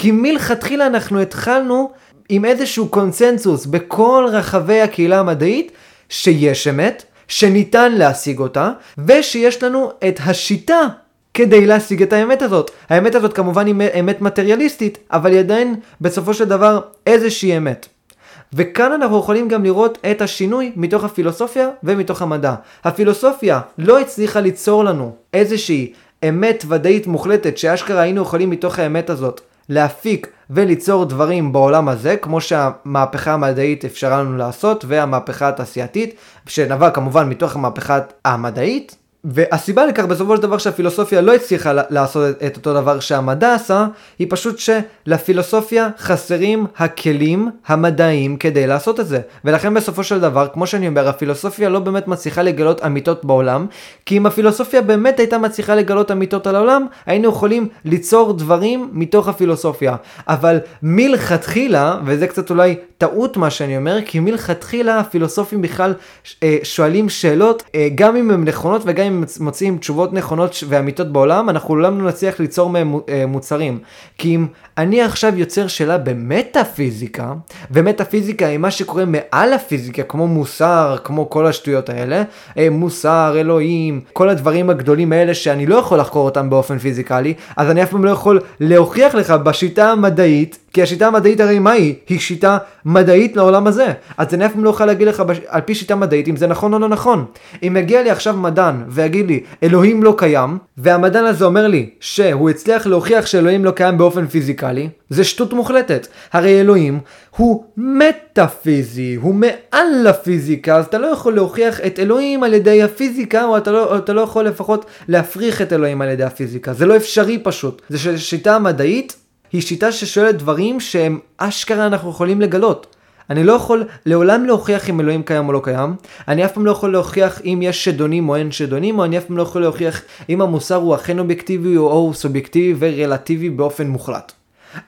כי מלכתחילה אנחנו התחלנו עם איזשהו קונצנזוס בכל רחבי הקהילה המדעית שיש אמת, שניתן להשיג אותה, ושיש לנו את השיטה כדי להשיג את האמת הזאת. האמת הזאת כמובן היא אמת מטריאליסטית, אבל היא עדיין בסופו של דבר איזושהי אמת. וכאן אנחנו יכולים גם לראות את השינוי מתוך הפילוסופיה ומתוך המדע. הפילוסופיה לא הצליחה ליצור לנו איזושהי אמת ודאית מוחלטת שאשכרה היינו יכולים מתוך האמת הזאת להפיק וליצור דברים בעולם הזה, כמו שהמהפכה המדעית אפשרה לנו לעשות, והמהפכה התעשייתית, שנבע כמובן מתוך המהפכה המדעית, והסיבה לכך בסופו של דבר שהפילוסופיה לא הצליחה לעשות את אותו דבר שהמדע עשה, היא פשוט שלפילוסופיה חסרים הכלים המדעיים כדי לעשות את זה. ולכן בסופו של דבר, כמו שאני אומר, הפילוסופיה לא באמת מצליחה לגלות אמיתות בעולם, כי אם הפילוסופיה באמת הייתה מצליחה לגלות אמיתות על העולם, היינו יכולים ליצור דברים מתוך הפילוסופיה. אבל מלכתחילה, וזה קצת אולי טעות מה שאני אומר, כי מלכתחילה הפילוסופים בכלל אה, שואלים שאלות, אה, גם אם הן נכונות וגם אם הם מוצאים תשובות נכונות ואמיתות בעולם, אנחנו לעולם לא נצליח ליצור מהם אה, מוצרים. כי אם אני עכשיו יוצר שאלה במטאפיזיקה, ומטאפיזיקה היא מה שקורה מעל הפיזיקה, כמו מוסר, כמו כל השטויות האלה, מוסר, אלוהים, כל הדברים הגדולים האלה שאני לא יכול לחקור אותם באופן פיזיקלי, אז אני אף פעם לא יכול להוכיח לך בשיטה המדעית כי השיטה המדעית הרי מה היא? היא שיטה מדעית לעולם הזה. אז אני אף פעם לא אוכל להגיד לך בש... על פי שיטה מדעית אם זה נכון או לא נכון. אם יגיע לי עכשיו מדען ויגיד לי אלוהים לא קיים, והמדען הזה אומר לי שהוא הצליח להוכיח שאלוהים לא קיים באופן פיזיקלי, זה שטות מוחלטת. הרי אלוהים הוא מטאפיזי, הוא מעל לפיזיקה, אז אתה לא יכול להוכיח את אלוהים על ידי הפיזיקה, או אתה לא, או אתה לא יכול לפחות להפריך את אלוהים על ידי הפיזיקה. זה לא אפשרי פשוט. זו שיטה מדעית היא שיטה ששואלת דברים שהם אשכרה אנחנו יכולים לגלות. אני לא יכול לעולם להוכיח אם אלוהים קיים או לא קיים, אני אף פעם לא יכול להוכיח אם יש שדונים או אין שדונים, או אני אף פעם לא יכול להוכיח אם המוסר הוא אכן אובייקטיבי או הוא סובייקטיבי ורלטיבי באופן מוחלט.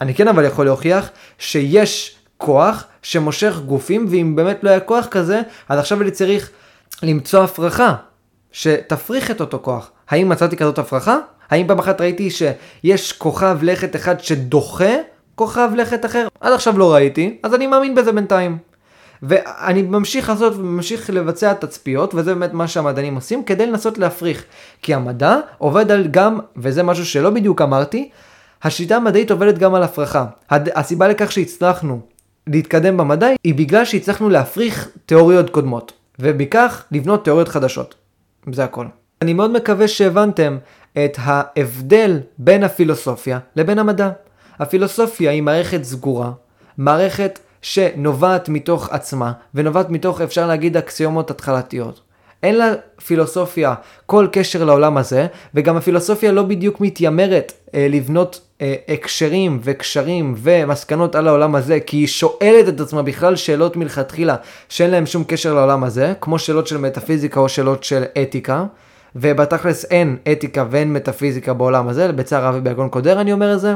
אני כן אבל יכול להוכיח שיש כוח שמושך גופים, ואם באמת לא היה כוח כזה, אז עכשיו אני צריך למצוא הפרחה שתפריך את אותו כוח. האם מצאתי כזאת הפרחה? האם פעם אחת ראיתי שיש כוכב לכת אחד שדוחה כוכב לכת אחר? עד עכשיו לא ראיתי, אז אני מאמין בזה בינתיים. ואני ממשיך לעשות וממשיך לבצע תצפיות, וזה באמת מה שהמדענים עושים, כדי לנסות להפריך. כי המדע עובד על גם, וזה משהו שלא בדיוק אמרתי, השיטה המדעית עובדת גם על הפרחה. הסיבה לכך שהצלחנו להתקדם במדע היא בגלל שהצלחנו להפריך תיאוריות קודמות, ובכך לבנות תיאוריות חדשות. זה הכל. אני מאוד מקווה שהבנתם את ההבדל בין הפילוסופיה לבין המדע. הפילוסופיה היא מערכת סגורה, מערכת שנובעת מתוך עצמה, ונובעת מתוך, אפשר להגיד, אקסיומות התחלתיות. אין לפילוסופיה כל קשר לעולם הזה, וגם הפילוסופיה לא בדיוק מתיימרת אה, לבנות הקשרים וקשרים ומסקנות על העולם הזה, כי היא שואלת את עצמה בכלל שאלות מלכתחילה שאין להם שום קשר לעולם הזה, כמו שאלות של מטאפיזיקה או שאלות של אתיקה. ובתכלס אין אתיקה ואין מטאפיזיקה בעולם הזה, בצער רב וביגון קודר אני אומר את זה.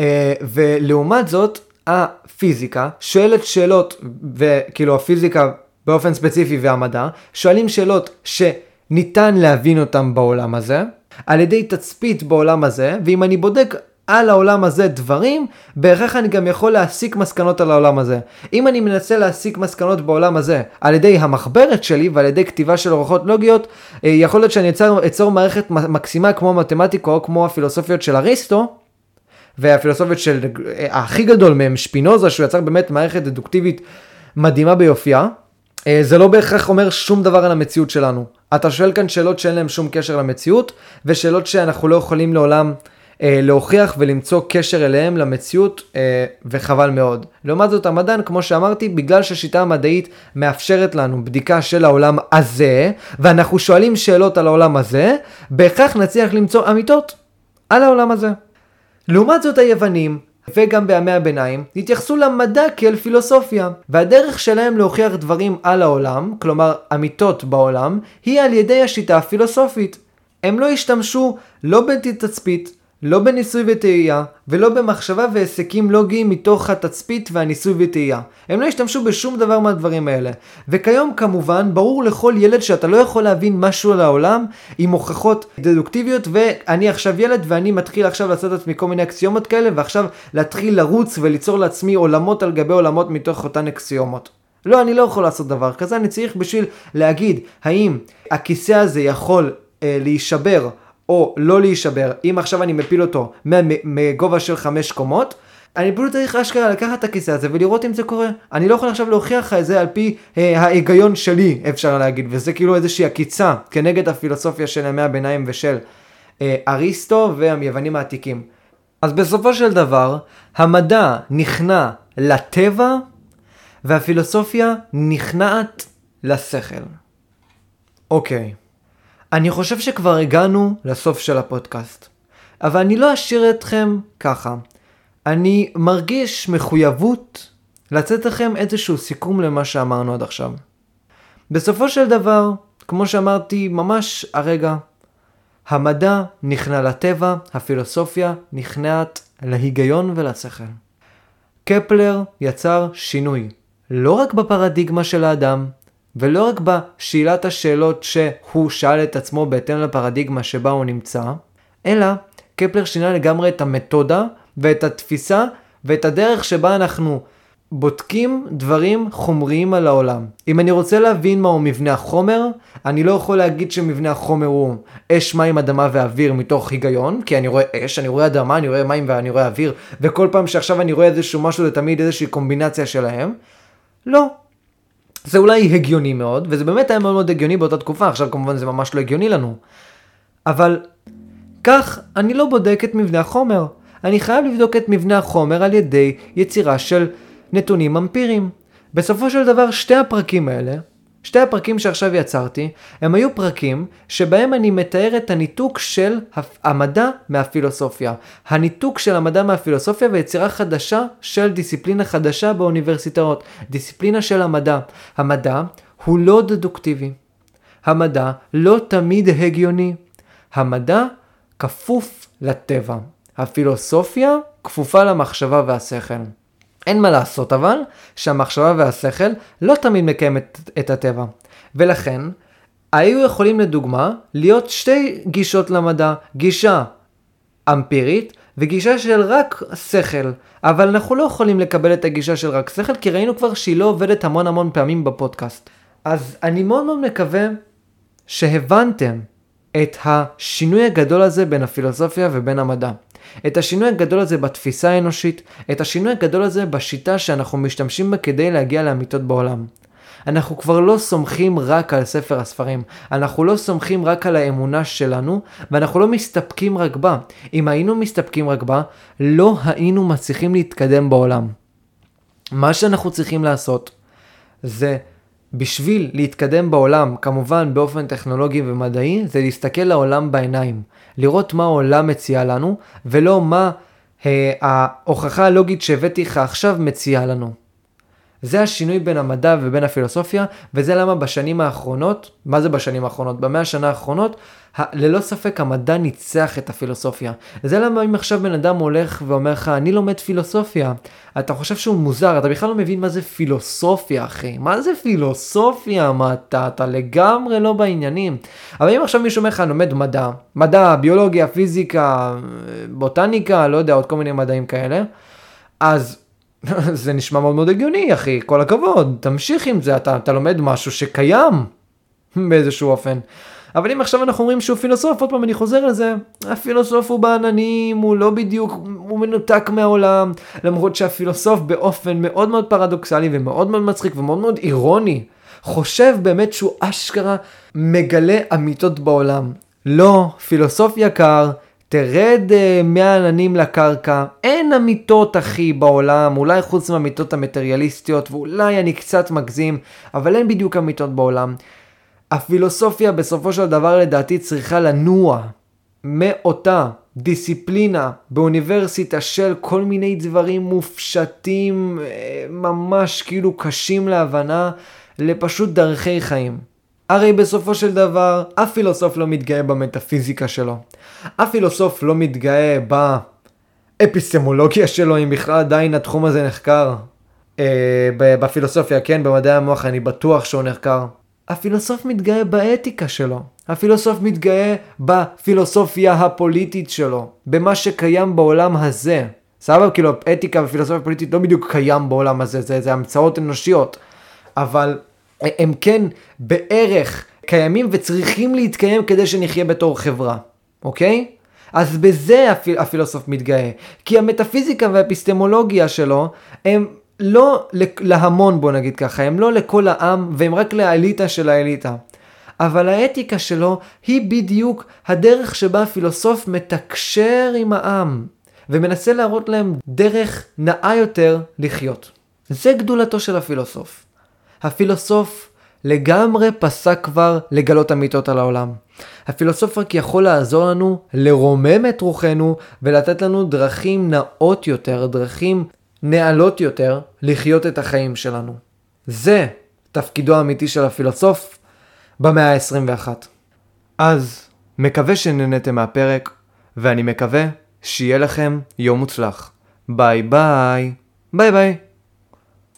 אה, ולעומת זאת, הפיזיקה שואלת שאלות, וכאילו הפיזיקה באופן ספציפי והמדע, שואלים שאלות שניתן להבין אותן בעולם הזה, על ידי תצפית בעולם הזה, ואם אני בודק על העולם הזה דברים, בהכרח אני גם יכול להסיק מסקנות על העולם הזה. אם אני מנסה להסיק מסקנות בעולם הזה על ידי המחברת שלי ועל ידי כתיבה של אורחות לוגיות, אה, יכול להיות שאני אצור, אצור מערכת מקסימה כמו מתמטיקה או כמו הפילוסופיות של אריסטו, והפילוסופיות של אה, הכי גדול מהם, שפינוזה, שהוא יצר באמת מערכת דדוקטיבית מדהימה ביופייה. אה, זה לא בהכרח אומר שום דבר על המציאות שלנו. אתה שואל כאן שאלות שאין להן שום קשר למציאות, ושאלות שאנחנו לא יכולים לעולם אה, להוכיח ולמצוא קשר אליהם למציאות, אה, וחבל מאוד. לעומת זאת המדען, כמו שאמרתי, בגלל שהשיטה המדעית מאפשרת לנו בדיקה של העולם הזה, ואנחנו שואלים שאלות על העולם הזה, בהכרח נצליח למצוא אמיתות על העולם הזה. לעומת זאת היוונים, וגם בימי הביניים, התייחסו למדע כאל פילוסופיה, והדרך שלהם להוכיח דברים על העולם, כלומר אמיתות בעולם, היא על ידי השיטה הפילוסופית. הם לא השתמשו לא בתצפית, לא בניסוי וטעייה, ולא במחשבה והיסקים לוגיים מתוך התצפית והניסוי וטעייה. הם לא השתמשו בשום דבר מהדברים האלה. וכיום כמובן, ברור לכל ילד שאתה לא יכול להבין משהו על העולם עם הוכחות דדוקטיביות, ואני עכשיו ילד ואני מתחיל עכשיו לעשות לעצמי כל מיני אקסיומות כאלה, ועכשיו להתחיל לרוץ וליצור לעצמי עולמות על גבי עולמות מתוך אותן אקסיומות. לא, אני לא יכול לעשות דבר כזה, אני צריך בשביל להגיד האם הכיסא הזה יכול אה, להישבר או לא להישבר, אם עכשיו אני מפיל אותו מגובה של חמש קומות, אני פשוט צריך אשכרה לקחת את הכיסא הזה ולראות אם זה קורה. אני לא יכול עכשיו להוכיח לך את זה על פי אה, ההיגיון שלי, אפשר להגיד, וזה כאילו איזושהי עקיצה כנגד הפילוסופיה של ימי הביניים ושל אה, אריסטו והיוונים העתיקים. אז בסופו של דבר, המדע נכנע לטבע והפילוסופיה נכנעת לשכל. אוקיי. אני חושב שכבר הגענו לסוף של הפודקאסט, אבל אני לא אשאיר אתכם ככה. אני מרגיש מחויבות לתת לכם איזשהו סיכום למה שאמרנו עד עכשיו. בסופו של דבר, כמו שאמרתי ממש הרגע, המדע נכנע לטבע, הפילוסופיה נכנעת להיגיון ולשכל. קפלר יצר שינוי, לא רק בפרדיגמה של האדם, ולא רק בשאלת השאלות שהוא שאל את עצמו בהתאם לפרדיגמה שבה הוא נמצא, אלא קפלר שינה לגמרי את המתודה ואת התפיסה ואת הדרך שבה אנחנו בודקים דברים חומריים על העולם. אם אני רוצה להבין מהו מבנה החומר, אני לא יכול להגיד שמבנה החומר הוא אש, מים, אדמה ואוויר מתוך היגיון, כי אני רואה אש, אני רואה אדמה, אני רואה מים ואני רואה אוויר, וכל פעם שעכשיו אני רואה איזשהו משהו זה תמיד איזושהי קומבינציה שלהם. לא. זה אולי הגיוני מאוד, וזה באמת היה מאוד מאוד הגיוני באותה תקופה, עכשיו כמובן זה ממש לא הגיוני לנו. אבל כך אני לא בודק את מבנה החומר. אני חייב לבדוק את מבנה החומר על ידי יצירה של נתונים אמפיריים. בסופו של דבר שתי הפרקים האלה, שתי הפרקים שעכשיו יצרתי, הם היו פרקים שבהם אני מתאר את הניתוק של המדע מהפילוסופיה. הניתוק של המדע מהפילוסופיה ויצירה חדשה של דיסציפלינה חדשה באוניברסיטאות. דיסציפלינה של המדע. המדע הוא לא דדוקטיבי. המדע לא תמיד הגיוני. המדע כפוף לטבע. הפילוסופיה כפופה למחשבה והשכל. אין מה לעשות אבל, שהמחשבה והשכל לא תמיד מקיים את, את הטבע. ולכן, היו יכולים לדוגמה להיות שתי גישות למדע, גישה אמפירית וגישה של רק שכל. אבל אנחנו לא יכולים לקבל את הגישה של רק שכל, כי ראינו כבר שהיא לא עובדת המון המון פעמים בפודקאסט. אז אני מאוד מאוד מקווה שהבנתם את השינוי הגדול הזה בין הפילוסופיה ובין המדע. את השינוי הגדול הזה בתפיסה האנושית, את השינוי הגדול הזה בשיטה שאנחנו משתמשים בה כדי להגיע לאמיתות בעולם. אנחנו כבר לא סומכים רק על ספר הספרים, אנחנו לא סומכים רק על האמונה שלנו, ואנחנו לא מסתפקים רק בה. אם היינו מסתפקים רק בה, לא היינו מצליחים להתקדם בעולם. מה שאנחנו צריכים לעשות זה בשביל להתקדם בעולם, כמובן באופן טכנולוגי ומדעי, זה להסתכל לעולם בעיניים. לראות מה העולם מציע לנו, ולא מה אה, ההוכחה הלוגית שהבאתי לך עכשיו מציעה לנו. זה השינוי בין המדע ובין הפילוסופיה, וזה למה בשנים האחרונות, מה זה בשנים האחרונות? במאה השנה האחרונות, ללא ספק המדע ניצח את הפילוסופיה. זה למה אם עכשיו בן אדם הולך ואומר לך, אני לומד פילוסופיה, אתה חושב שהוא מוזר, אתה בכלל לא מבין מה זה פילוסופיה, אחי. מה זה פילוסופיה? מה אתה, אתה לגמרי לא בעניינים. אבל אם עכשיו מישהו אומר לך, לומד מדע, מדע, ביולוגיה, פיזיקה, בוטניקה, לא יודע, עוד כל מיני מדעים כאלה, אז [laughs] זה נשמע מאוד מאוד הגיוני, אחי, כל הכבוד, תמשיך עם זה, אתה, אתה לומד משהו שקיים [laughs] באיזשהו אופן. אבל אם עכשיו אנחנו אומרים שהוא פילוסוף, עוד פעם אני חוזר לזה, הפילוסוף הוא בעננים, הוא לא בדיוק, הוא מנותק מהעולם, למרות שהפילוסוף באופן מאוד מאוד פרדוקסלי ומאוד מאוד מצחיק ומאוד מאוד אירוני, חושב באמת שהוא אשכרה מגלה אמיתות בעולם. לא, פילוסוף יקר, תרד uh, מהעננים לקרקע, אין אמיתות אחי בעולם, אולי חוץ מהאמיתות המטריאליסטיות, ואולי אני קצת מגזים, אבל אין בדיוק אמיתות בעולם. הפילוסופיה בסופו של דבר לדעתי צריכה לנוע מאותה דיסציפלינה באוניברסיטה של כל מיני דברים מופשטים, אה, ממש כאילו קשים להבנה, לפשוט דרכי חיים. הרי בסופו של דבר, אף פילוסוף לא מתגאה במטאפיזיקה שלו. אף פילוסוף לא מתגאה באפיסטמולוגיה שלו, אם בכלל עדיין התחום הזה נחקר. אה, בפילוסופיה, כן, במדעי המוח אני בטוח שהוא נחקר. הפילוסוף מתגאה באתיקה שלו. הפילוסוף מתגאה בפילוסופיה הפוליטית שלו, במה שקיים בעולם הזה. סבבה? כאילו, אתיקה ופילוסופיה פוליטית לא בדיוק קיים בעולם הזה, זה, זה המצאות אנושיות. אבל הם כן בערך קיימים וצריכים להתקיים כדי שנחיה בתור חברה, אוקיי? אז בזה הפיל, הפילוסוף מתגאה. כי המטאפיזיקה והאפיסטמולוגיה שלו הם לא להמון בוא נגיד ככה, הם לא לכל העם והם רק לאליטה של האליטה. אבל האתיקה שלו היא בדיוק הדרך שבה הפילוסוף מתקשר עם העם ומנסה להראות להם דרך נאה יותר לחיות. זה גדולתו של הפילוסוף. הפילוסוף לגמרי פסק כבר לגלות אמיתות על העולם. הפילוסוף רק יכול לעזור לנו לרומם את רוחנו ולתת לנו דרכים נאות יותר, דרכים נעלות יותר לחיות את החיים שלנו. זה תפקידו האמיתי של הפילוסוף במאה ה-21. אז מקווה שנהנתם מהפרק, ואני מקווה שיהיה לכם יום מוצלח. ביי ביי. ביי ביי.